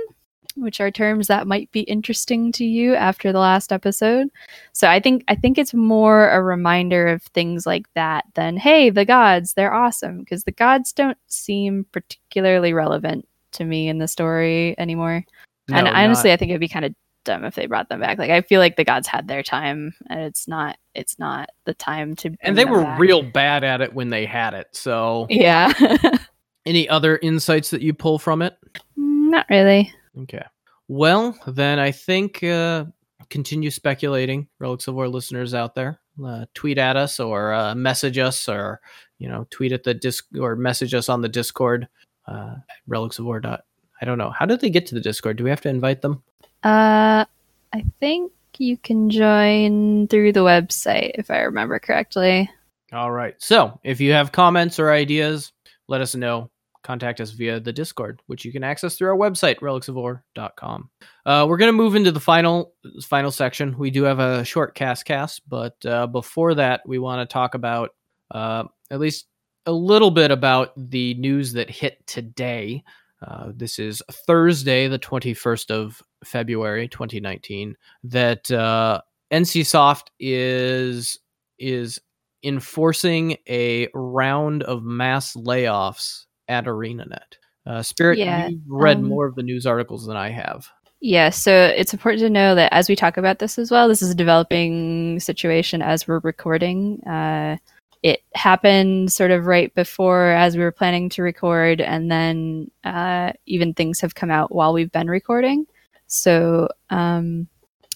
Speaker 2: Which are terms that might be interesting to you after the last episode. So I think I think it's more a reminder of things like that than hey, the gods, they're awesome because the gods don't seem particularly relevant to me in the story anymore. No, and honestly, not. I think it'd be kind of dumb if they brought them back. Like I feel like the gods had their time and it's not it's not the time to
Speaker 1: And they were
Speaker 2: back.
Speaker 1: real bad at it when they had it. So
Speaker 2: Yeah.
Speaker 1: Any other insights that you pull from it?
Speaker 2: Not really.
Speaker 1: Okay. Well, then I think uh, continue speculating, Relics of Orr listeners out there. Uh, tweet at us or uh, message us or you know tweet at the disc or message us on the Discord. Uh, Relics of Orr. Dot, I don't know. How did they get to the Discord? Do we have to invite them?
Speaker 2: Uh, I think you can join through the website if I remember correctly.
Speaker 1: All right. So if you have comments or ideas, let us know contact us via the Discord, which you can access through our website, relicsoforr.com. Uh, we're going to move into the final final section. We do have a short cast cast, but uh, before that, we want to talk about uh, at least a little bit about the news that hit today. Uh, this is Thursday, the 21st of February, 2019, that uh, NCSoft is is enforcing a round of mass layoffs at ArenaNet. Uh, Spirit,
Speaker 2: yeah,
Speaker 1: you've read um, more of the news articles than I have.
Speaker 2: Yeah, so it's important to know that as we talk about this as well, this is a developing situation as we're recording. Uh, it happened sort of right before as we were planning to record, and then uh, even things have come out while we've been recording. So um,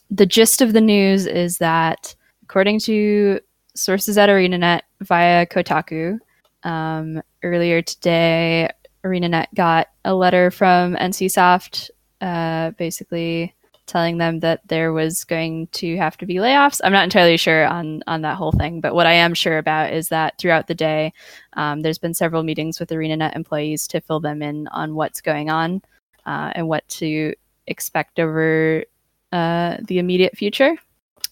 Speaker 2: the gist of the news is that, according to sources at ArenaNet via Kotaku. Um, earlier today, ArenaNet got a letter from NCSoft, uh, basically telling them that there was going to have to be layoffs. I'm not entirely sure on on that whole thing, but what I am sure about is that throughout the day, um, there's been several meetings with ArenaNet employees to fill them in on what's going on uh, and what to expect over uh, the immediate future.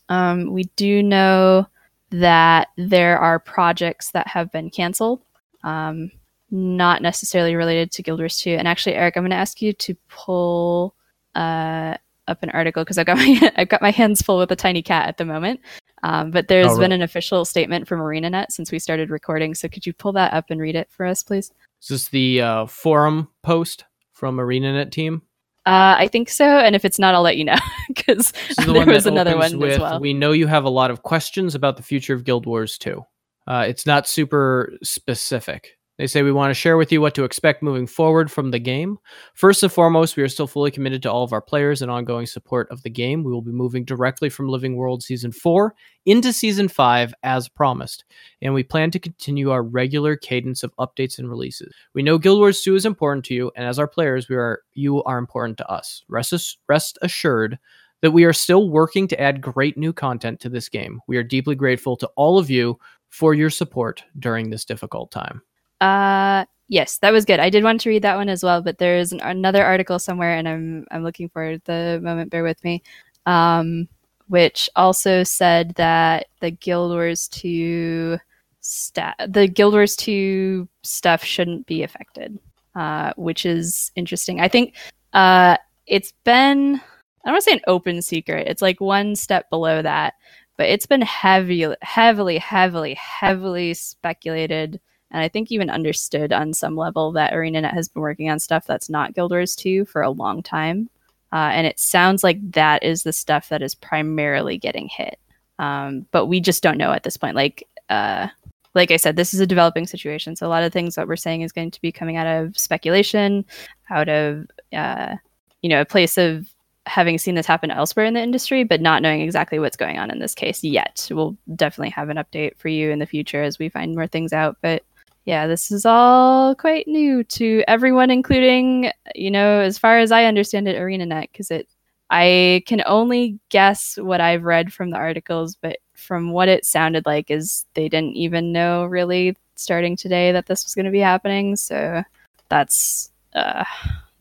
Speaker 2: Um, we do know that there are projects that have been canceled. Um, not necessarily related to Guild Wars 2. And actually, Eric, I'm going to ask you to pull uh, up an article because I've got my I've got my hands full with a tiny cat at the moment. Um, but there's oh, been an official statement from ArenaNet since we started recording. So could you pull that up and read it for us, please?
Speaker 1: Is this the uh, forum post from ArenaNet team?
Speaker 2: Uh, I think so, and if it's not, I'll let you know because the there was another one
Speaker 1: with,
Speaker 2: as well.
Speaker 1: We know you have a lot of questions about the future of Guild Wars 2. Uh, it's not super specific. They say we want to share with you what to expect moving forward from the game. First and foremost, we are still fully committed to all of our players and ongoing support of the game. We will be moving directly from Living World Season 4 into Season 5 as promised, and we plan to continue our regular cadence of updates and releases. We know Guild Wars 2 is important to you, and as our players, we are you are important to us. Rest, rest assured that we are still working to add great new content to this game. We are deeply grateful to all of you for your support during this difficult time.
Speaker 2: Uh, yes, that was good. I did want to read that one as well, but there is an, another article somewhere, and I'm I'm looking for the moment. Bear with me. Um, which also said that the Guild Wars two sta- the Guild Wars two stuff shouldn't be affected, uh, which is interesting. I think uh, it's been I don't want to say an open secret. It's like one step below that, but it's been heavy, heavily, heavily, heavily speculated and I think even understood on some level that ArenaNet has been working on stuff that's not Guild Wars 2 for a long time. Uh, and it sounds like that is the stuff that is primarily getting hit. Um, but we just don't know at this point. Like, uh, like I said, this is a developing situation. So a lot of things that we're saying is going to be coming out of speculation, out of, uh, you know, a place of having seen this happen elsewhere in the industry, but not knowing exactly what's going on in this case yet. We'll definitely have an update for you in the future as we find more things out. But yeah, this is all quite new to everyone, including, you know, as far as I understand it, ArenaNet, because it, I can only guess what I've read from the articles, but from what it sounded like, is they didn't even know really starting today that this was going to be happening. So that's uh,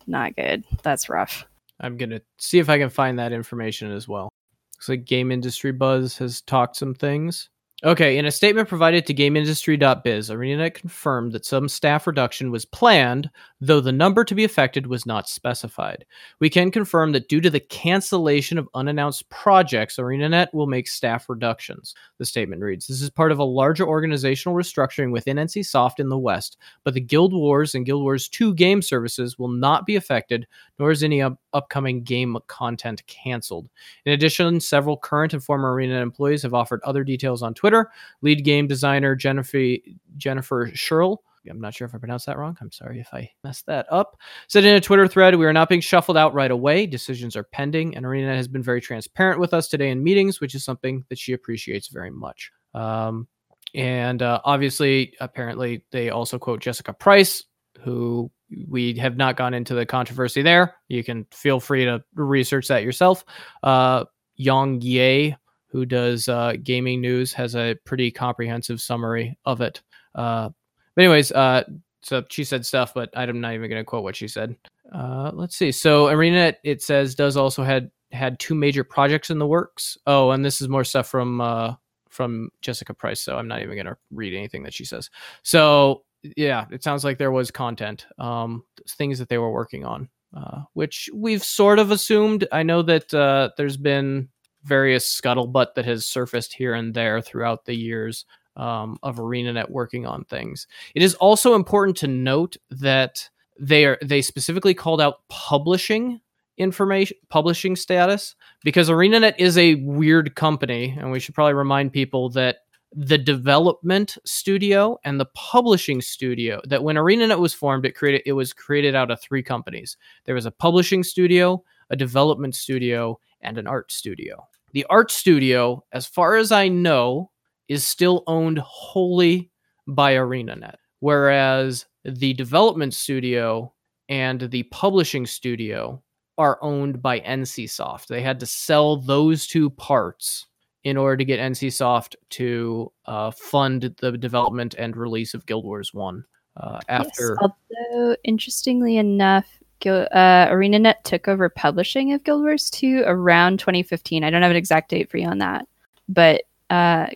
Speaker 2: not good. That's rough.
Speaker 1: I'm gonna see if I can find that information as well. Looks like Game Industry Buzz has talked some things. Okay, in a statement provided to GameIndustry.biz, ArenaNet confirmed that some staff reduction was planned, though the number to be affected was not specified. We can confirm that due to the cancellation of unannounced projects, ArenaNet will make staff reductions. The statement reads This is part of a larger organizational restructuring within NCSoft in the West, but the Guild Wars and Guild Wars 2 game services will not be affected, nor is any up- upcoming game content canceled. In addition, several current and former ArenaNet employees have offered other details on Twitter Twitter. Lead game designer Jennifer Jennifer Sherrill. I'm not sure if I pronounced that wrong. I'm sorry if I messed that up. Said in a Twitter thread, we are not being shuffled out right away. Decisions are pending, and Arena has been very transparent with us today in meetings, which is something that she appreciates very much. Um, and uh, obviously, apparently, they also quote Jessica Price, who we have not gone into the controversy there. You can feel free to research that yourself. Uh, Yong Yea who does uh, gaming news, has a pretty comprehensive summary of it. Uh, but anyways, uh, so she said stuff, but I'm not even going to quote what she said. Uh, let's see. So Arena, it says, does also had had two major projects in the works. Oh, and this is more stuff from uh, from Jessica Price. So I'm not even going to read anything that she says. So yeah, it sounds like there was content, um, things that they were working on, uh, which we've sort of assumed. I know that uh, there's been various scuttlebutt that has surfaced here and there throughout the years um, of ArenaNet working on things. It is also important to note that they are they specifically called out publishing information publishing status because ArenaNet is a weird company and we should probably remind people that the development studio and the publishing studio that when ArenaNet was formed it created it was created out of three companies. There was a publishing studio, a development studio, and an art studio. The art studio, as far as I know, is still owned wholly by ArenaNet, whereas the development studio and the publishing studio are owned by NCSoft. They had to sell those two parts in order to get NCSoft to uh, fund the development and release of Guild Wars 1. Uh, after,
Speaker 2: yes, although interestingly enough, uh, ArenaNet took over publishing of Guild Wars 2 around 2015. I don't have an exact date for you on that, but uh,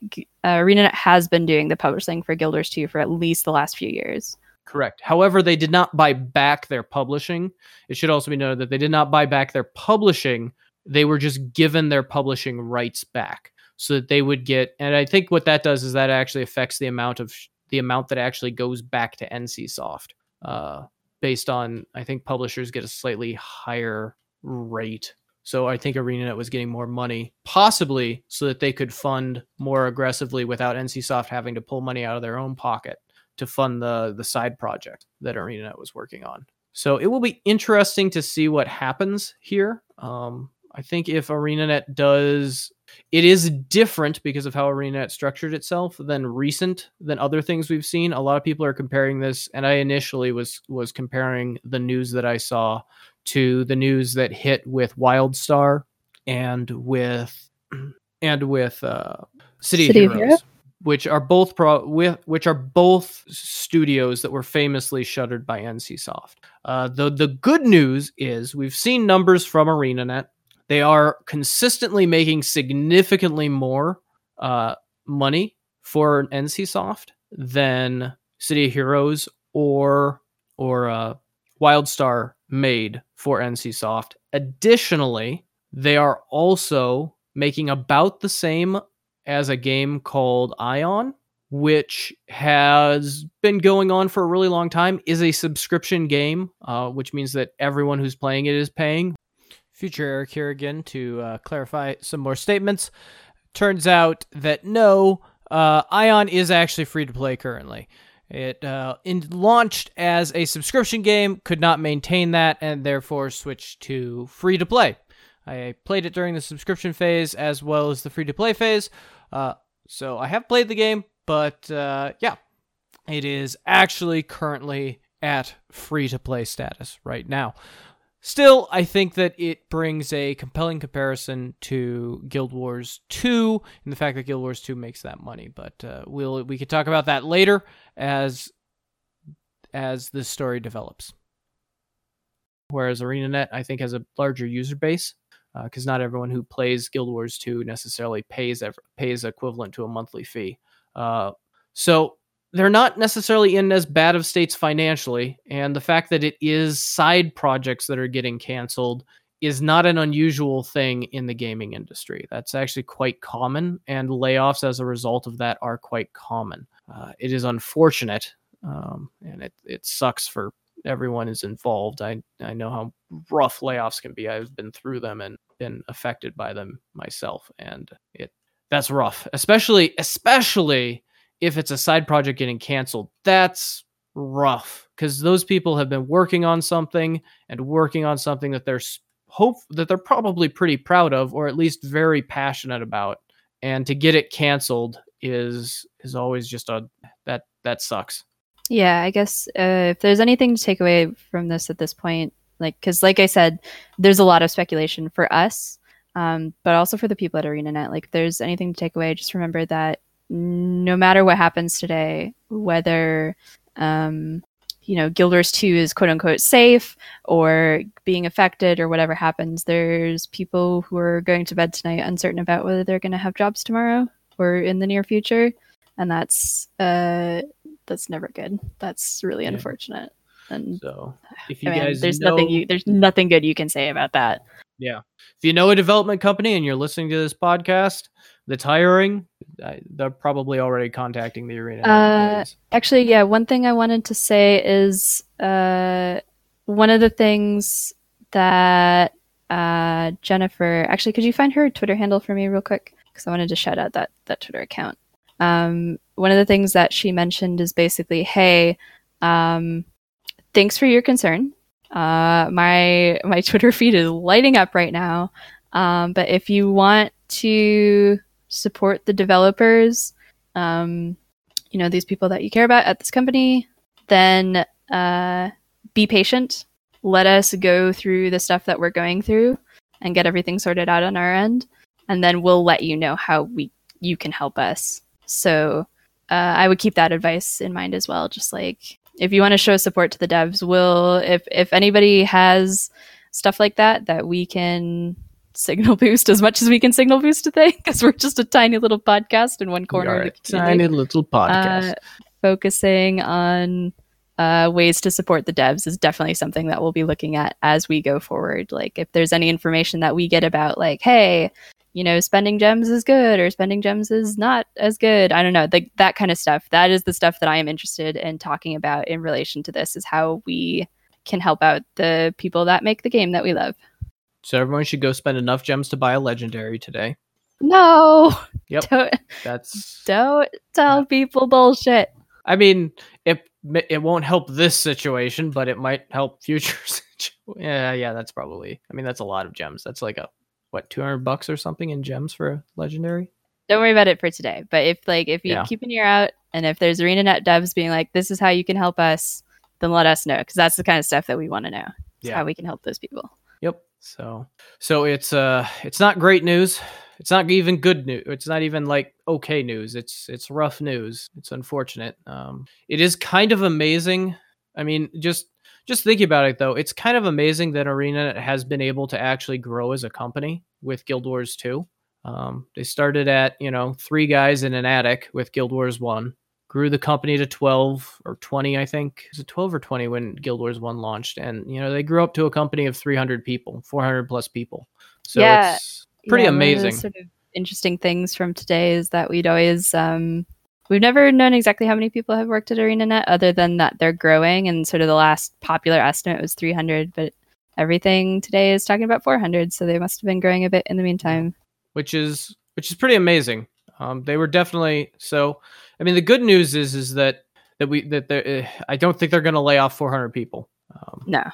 Speaker 2: uh, ArenaNet has been doing the publishing for Guild Wars 2 for at least the last few years.
Speaker 1: Correct. However, they did not buy back their publishing. It should also be noted that they did not buy back their publishing. They were just given their publishing rights back so that they would get. And I think what that does is that actually affects the amount of the amount that actually goes back to NCSoft. Uh, based on I think publishers get a slightly higher rate. So I think ArenaNet was getting more money, possibly so that they could fund more aggressively without NCSoft having to pull money out of their own pocket to fund the the side project that ArenaNet was working on. So it will be interesting to see what happens here. Um, I think if ArenaNet does, it is different because of how ArenaNet structured itself than recent than other things we've seen. A lot of people are comparing this, and I initially was was comparing the news that I saw to the news that hit with WildStar and with and with uh, City, City of Heroes, which are both pro with which are both studios that were famously shuttered by NCSoft. Uh, the the good news is we've seen numbers from ArenaNet they are consistently making significantly more uh, money for NCSoft than City of Heroes or or uh, WildStar made for NCSoft. Additionally, they are also making about the same as a game called Aion, which has been going on for a really long time, is a subscription game, uh, which means that everyone who's playing it is paying. Future Eric here again to uh, clarify some more statements. Turns out that no, uh, Aion is actually free to play currently. It uh, in, launched as a subscription game, could not maintain that, and therefore switched to free to play. I played it during the subscription phase as well as the free to play phase. Uh, so I have played the game, but uh, yeah, it is actually currently at free to play status right now. Still, I think that it brings a compelling comparison to Guild Wars 2 and the fact that Guild Wars 2 makes that money. But uh, we'll we could talk about that later as as the story develops. Whereas ArenaNet, I think, has a larger user base because uh, not everyone who plays Guild Wars 2 necessarily pays pays equivalent to a monthly fee. Uh, so they're not necessarily in as bad of states financially, and the fact that it is side projects that are getting canceled is not an unusual thing in the gaming industry. That's actually quite common, and layoffs as a result of that are quite common. Uh, it is unfortunate, um, and it it sucks for everyone is involved. I I know how rough layoffs can be. I've been through them and been affected by them myself, and it that's rough, especially especially if it's a side project getting canceled, that's rough because those people have been working on something and working on something that they're hope that they're probably pretty proud of or at least very passionate about. And to get it canceled is is always just a that that sucks.
Speaker 2: Yeah i guess uh, if there's anything to take away from this at this point like because like i said there's a lot of speculation for us um, but also for the people at arenanet like if there's anything to take away just remember that no matter what happens today, whether um, you know Guild Wars 2 is quote unquote safe or being affected or whatever happens, there's people who are going to bed tonight uncertain about whether they're going to have jobs tomorrow or in the near future, and that's uh, that's never good. That's really yeah. unfortunate. And
Speaker 1: so, if you I mean, guys
Speaker 2: there's
Speaker 1: know...
Speaker 2: nothing you there's nothing good you can say about that.
Speaker 1: Yeah, if you know a development company and you're listening to this podcast, that's hiring, they're probably already contacting the arena.
Speaker 2: Uh, actually, yeah. One thing I wanted to say is uh, one of the things that uh, Jennifer. Actually, could you find her Twitter handle for me real quick? Because I wanted to shout out that that Twitter account. Um, one of the things that she mentioned is basically, "Hey, um, thanks for your concern. Uh, my my Twitter feed is lighting up right now. Um, but if you want to support the developers um, you know these people that you care about at this company, then uh, be patient. Let us go through the stuff that we're going through and get everything sorted out on our end, and then we'll let you know how we you can help us. So uh, I would keep that advice in mind as well. Just like if you want to show support to the devs, we'll if if anybody has stuff like that that we can signal boost as much as we can signal boost a thing because we're just a tiny little podcast in one corner of the
Speaker 1: tiny little podcast.
Speaker 2: Uh, focusing on uh, ways to support the devs is definitely something that we'll be looking at as we go forward. Like if there's any information that we get about like, hey, you know, spending gems is good or spending gems is not as good. I don't know, like that kind of stuff. That is the stuff that I am interested in talking about in relation to this is how we can help out the people that make the game that we love.
Speaker 1: So everyone should go spend enough gems to buy a legendary today.
Speaker 2: No,
Speaker 1: Yep.
Speaker 2: don't
Speaker 1: That's.
Speaker 2: don't tell people bullshit.
Speaker 1: I mean, it it won't help this situation, but it might help future. situ- yeah, yeah, that's probably. I mean, that's a lot of gems. That's like a what, two hundred bucks or something in gems for a legendary.
Speaker 2: Don't worry about it for today. But if like if you
Speaker 1: Yeah.
Speaker 2: keep an ear out and if there's ArenaNet devs being like, this is how you can help us, then let us know because that's the kind of stuff that we want to know.
Speaker 1: Yeah.
Speaker 2: how we can help those people.
Speaker 1: Yep. So so it's uh it's not great news. It's not even good news. It's not even like okay news. It's it's rough news. It's unfortunate. Um it is kind of amazing. I mean, just just thinking about it though, it's kind of amazing that Arena has been able to actually grow as a company with Guild Wars 2. Um, they started at, you know, three guys in an attic with Guild Wars 1, grew the company to 12 or 20, I think. Was it 12 or 20 when Guild Wars 1 launched? And, you know, they grew up to a company of 300 people, 400 plus people. So
Speaker 2: Yeah.
Speaker 1: it's pretty
Speaker 2: Yeah, one of the
Speaker 1: amazing.
Speaker 2: sort of interesting things from today is that we'd always um, we've never known exactly how many people have worked at ArenaNet, other than that they're growing, and sort of the last popular estimate was 300, but everything today is talking about 400, so they must have been growing a bit in the meantime.
Speaker 1: which is which is pretty amazing. Um, they were definitely so. I mean, the good news is is that that we that they I don't think they're going to lay off 400 people. Um,
Speaker 2: No,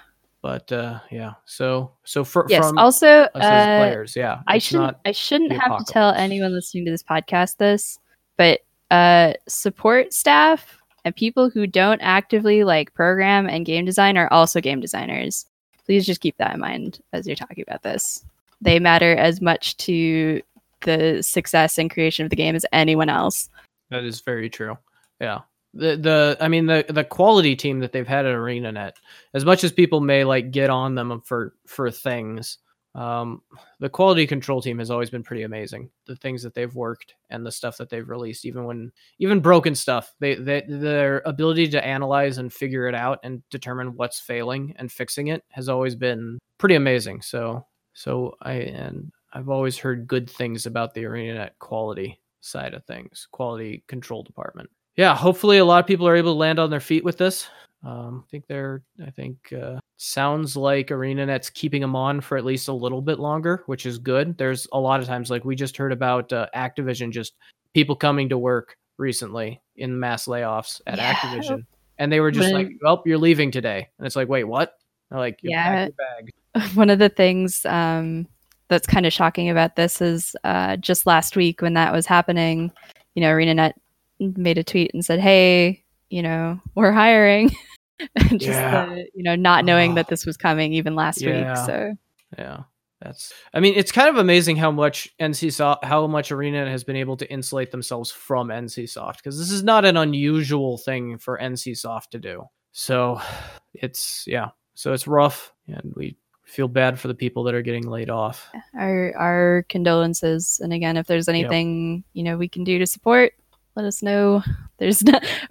Speaker 1: but uh, yeah, so so for,
Speaker 2: yes.
Speaker 1: from
Speaker 2: Also, uh,
Speaker 1: players, yeah,
Speaker 2: I shouldn't I shouldn't have to tell anyone listening to this podcast this, but uh support staff and people who don't actively like program and game design are also game designers. Please just keep that in mind as you're talking about this. They matter as much to the success and creation of the game as anyone else.
Speaker 1: That is very true. Yeah. The the I mean the the quality team that they've had at ArenaNet, as much as people may like get on them for for things, um, the quality control team has always been pretty amazing. The things that they've worked and the stuff that they've released, even when even broken stuff, they, they their ability to analyze and figure it out and determine what's failing and fixing it has always been pretty amazing. So so I and I've always heard good things about the ArenaNet quality side of things, quality control department. Yeah, hopefully a lot of people are able to land on their feet with this. Um, I think they're. I think uh, sounds like ArenaNet's keeping them on for at least a little bit longer, which is good. There's a lot of times, like we just heard about uh, Activision, just people coming to work recently in mass layoffs at
Speaker 2: Yeah.
Speaker 1: Activision, and they were just
Speaker 2: When-
Speaker 1: like, "Well, you're leaving today," and it's like, "Wait, what?" Like, "You
Speaker 2: Yeah.
Speaker 1: your bag."
Speaker 2: one of the things um, that's kind of shocking about this is uh, just last week when that was happening, you know, ArenaNet made a tweet and said, "Hey, you know, we're hiring." just
Speaker 1: Yeah.
Speaker 2: the, you know, not knowing
Speaker 1: Oh.
Speaker 2: that this was coming even last
Speaker 1: Yeah.
Speaker 2: week. So
Speaker 1: Yeah. That's I mean, it's kind of amazing how much NCSoft how much Arena has been able to insulate themselves from NCSoft because this is not an unusual thing for NCSoft to do. So it's yeah. So it's rough and we feel bad for the people that are getting laid off.
Speaker 2: our our condolences. And again, if there's anything you know we can do to support, let us know. There's not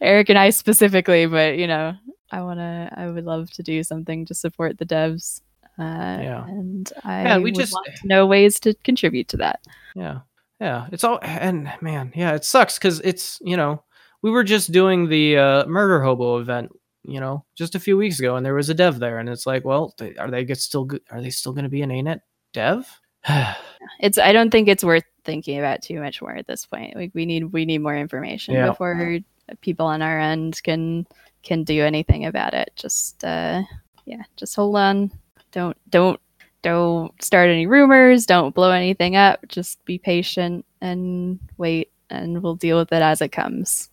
Speaker 2: Eric and I specifically, but you know, I wanna, I would love to do something to support the devs. Uh,
Speaker 1: Yeah.
Speaker 2: and I
Speaker 1: Yeah, we just-
Speaker 2: want to know ways to contribute to that.
Speaker 1: Yeah. Yeah. It's all and man, yeah, it sucks because it's you know, we were just doing the uh murder hobo event, you know, just a few weeks ago, and there was a dev there, and it's like, well, they, are they get still good are they still gonna be an ANET dev?
Speaker 2: It's, I don't think it's worth thinking about too much more at this point. Like we need, we need more information
Speaker 1: Yeah.
Speaker 2: before people on our end can can do anything about it. Just, uh, yeah, just hold on. Don't, don't, don't start any rumors. Don't blow anything up. Just be patient and wait and we'll deal with it as it comes.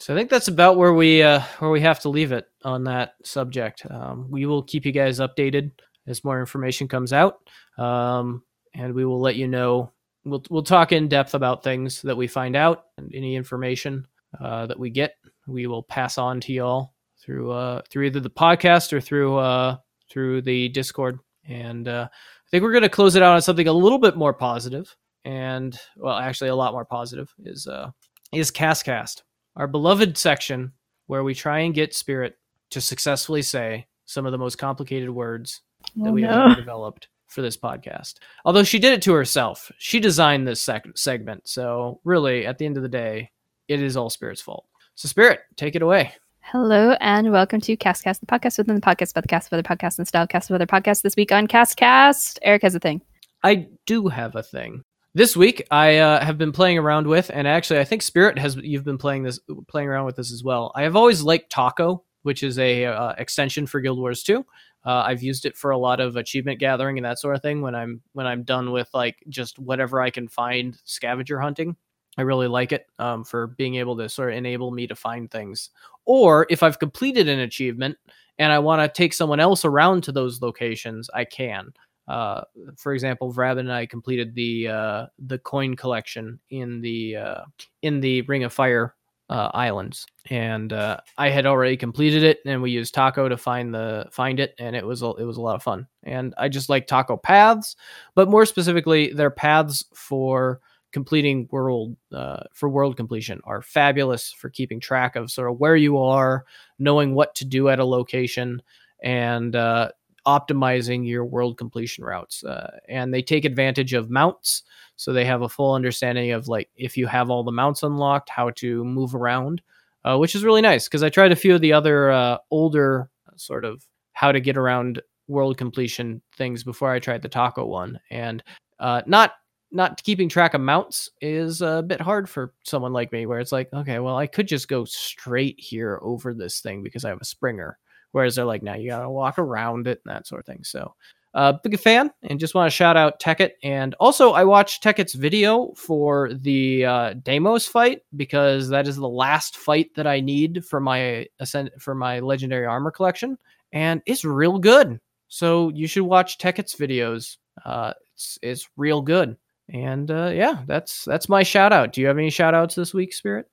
Speaker 1: So I think that's about where we uh, where we have to leave it on that subject. Um, we will keep you guys updated as more information comes out, um, and we will let you know. We'll we'll talk in depth about things that we find out and any information uh, that we get. We will pass on to y'all through uh, through either the podcast or through uh, through the Discord. And uh, I think we're going to close it out on something a little bit more positive, and well, actually a lot more positive is uh, is Castcast our beloved section where we try and get Spirit to successfully say some of the most complicated words that
Speaker 2: Oh,
Speaker 1: we have
Speaker 2: no.
Speaker 1: ever developed for this podcast. Although she did it to herself, she designed this sec- segment. So, really, at the end of the day, it is all Spirit's fault. So, Spirit, take it away.
Speaker 2: Hello and welcome to Castcast, the podcast within the podcast about the cast of other podcasts and style cast of other podcasts. This week on Castcast, Eric has a thing.
Speaker 1: I do have a thing. This week, I uh, have been playing around with, and actually, I think Spirit has. You've been playing this, playing around with this as well. I have always liked Taco, which is a uh, extension for Guild Wars 2. Uh, I've used it for a lot of achievement gathering and that sort of thing. When I'm when I'm done with like just whatever I can find scavenger hunting, I really like it um, for being able to sort of enable me to find things. Or if I've completed an achievement and I want to take someone else around to those locations, I can. Uh, for example, Vrabin and I completed the uh, the coin collection in the uh, in the Ring of Fire uh, islands, and uh, I had already completed it, and we used Taco to find the find it, and it was a, it was a lot of fun. And I just like Taco paths, but more specifically, their paths for completing world uh, for world completion are fabulous for keeping track of sort of where you are, knowing what to do at a location, and uh, optimizing your world completion routes. Uh, and they take advantage of mounts, so they have a full understanding of like if you have all the mounts unlocked, how to move around, uh, which is really nice because I tried a few of the other uh, older sort of how to get around world completion things before I tried the taco one, and uh, not not keeping track of mounts is a bit hard for someone like me where it's like okay well i could just go straight here over this thing because i have a springer whereas they're like now you gotta walk around it and that sort of thing so uh, big fan and just want to shout out Tekkit. And also, I watched Tekkit's video for the uh, Deimos fight because that is the last fight that I need for my ascend- for my legendary armor collection, and it's real good. So you should watch Tekkit's videos. Uh, it's it's real good. And uh, yeah, that's that's my shout out. Do you have any shout outs this week, Spirit?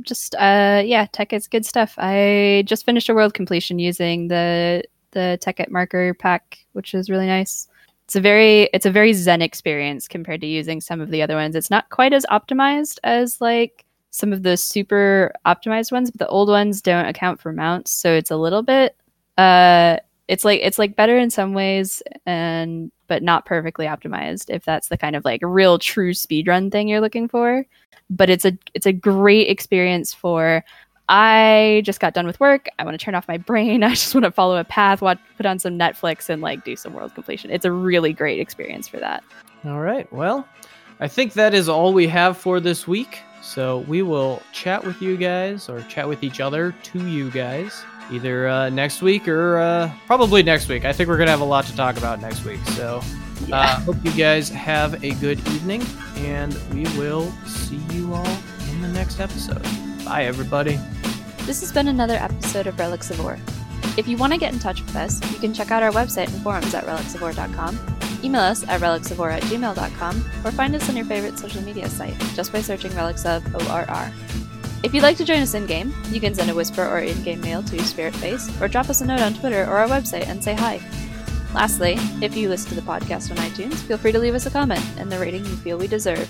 Speaker 2: Just uh yeah, tech is good stuff. I just finished a world completion using the the Tekkit marker pack, which is really nice. It's a very it's a very zen experience compared to using some of the other ones. It's not quite as optimized as like some of the super optimized ones, but the old ones don't account for mounts, so it's a little bit uh it's like it's like better in some ways and but not perfectly optimized if that's the kind of like real true speedrun thing you're looking for but it's a it's a great experience for I just got done with work. I want to turn off my brain. I just want to follow a path, watch, put on some Netflix, and like do some world completion. It's a really great experience for that.
Speaker 1: All right. Well, I think that is all we have for this week. So we will chat with you guys or chat with each other to you guys either uh, next week or uh, probably next week. I think we're going to have a lot to talk about next week. So uh, hope you guys have a good evening and we will see you all in the next episode. Bye, everybody.
Speaker 2: This has been another episode of Relics of Orr. If you want to get in touch with us, you can check out our website and forums at relicsoforr.com, email us at relicsoforr at gmail.com, or find us on your favorite social media site just by searching Relics of ORR. If you'd like to join us in game, you can send a whisper or in game mail to Spirit Spiritface, or drop us a note on Twitter or our website and say hi. Lastly, if you listen to the podcast on iTunes, feel free to leave us a comment and the rating you feel we deserve.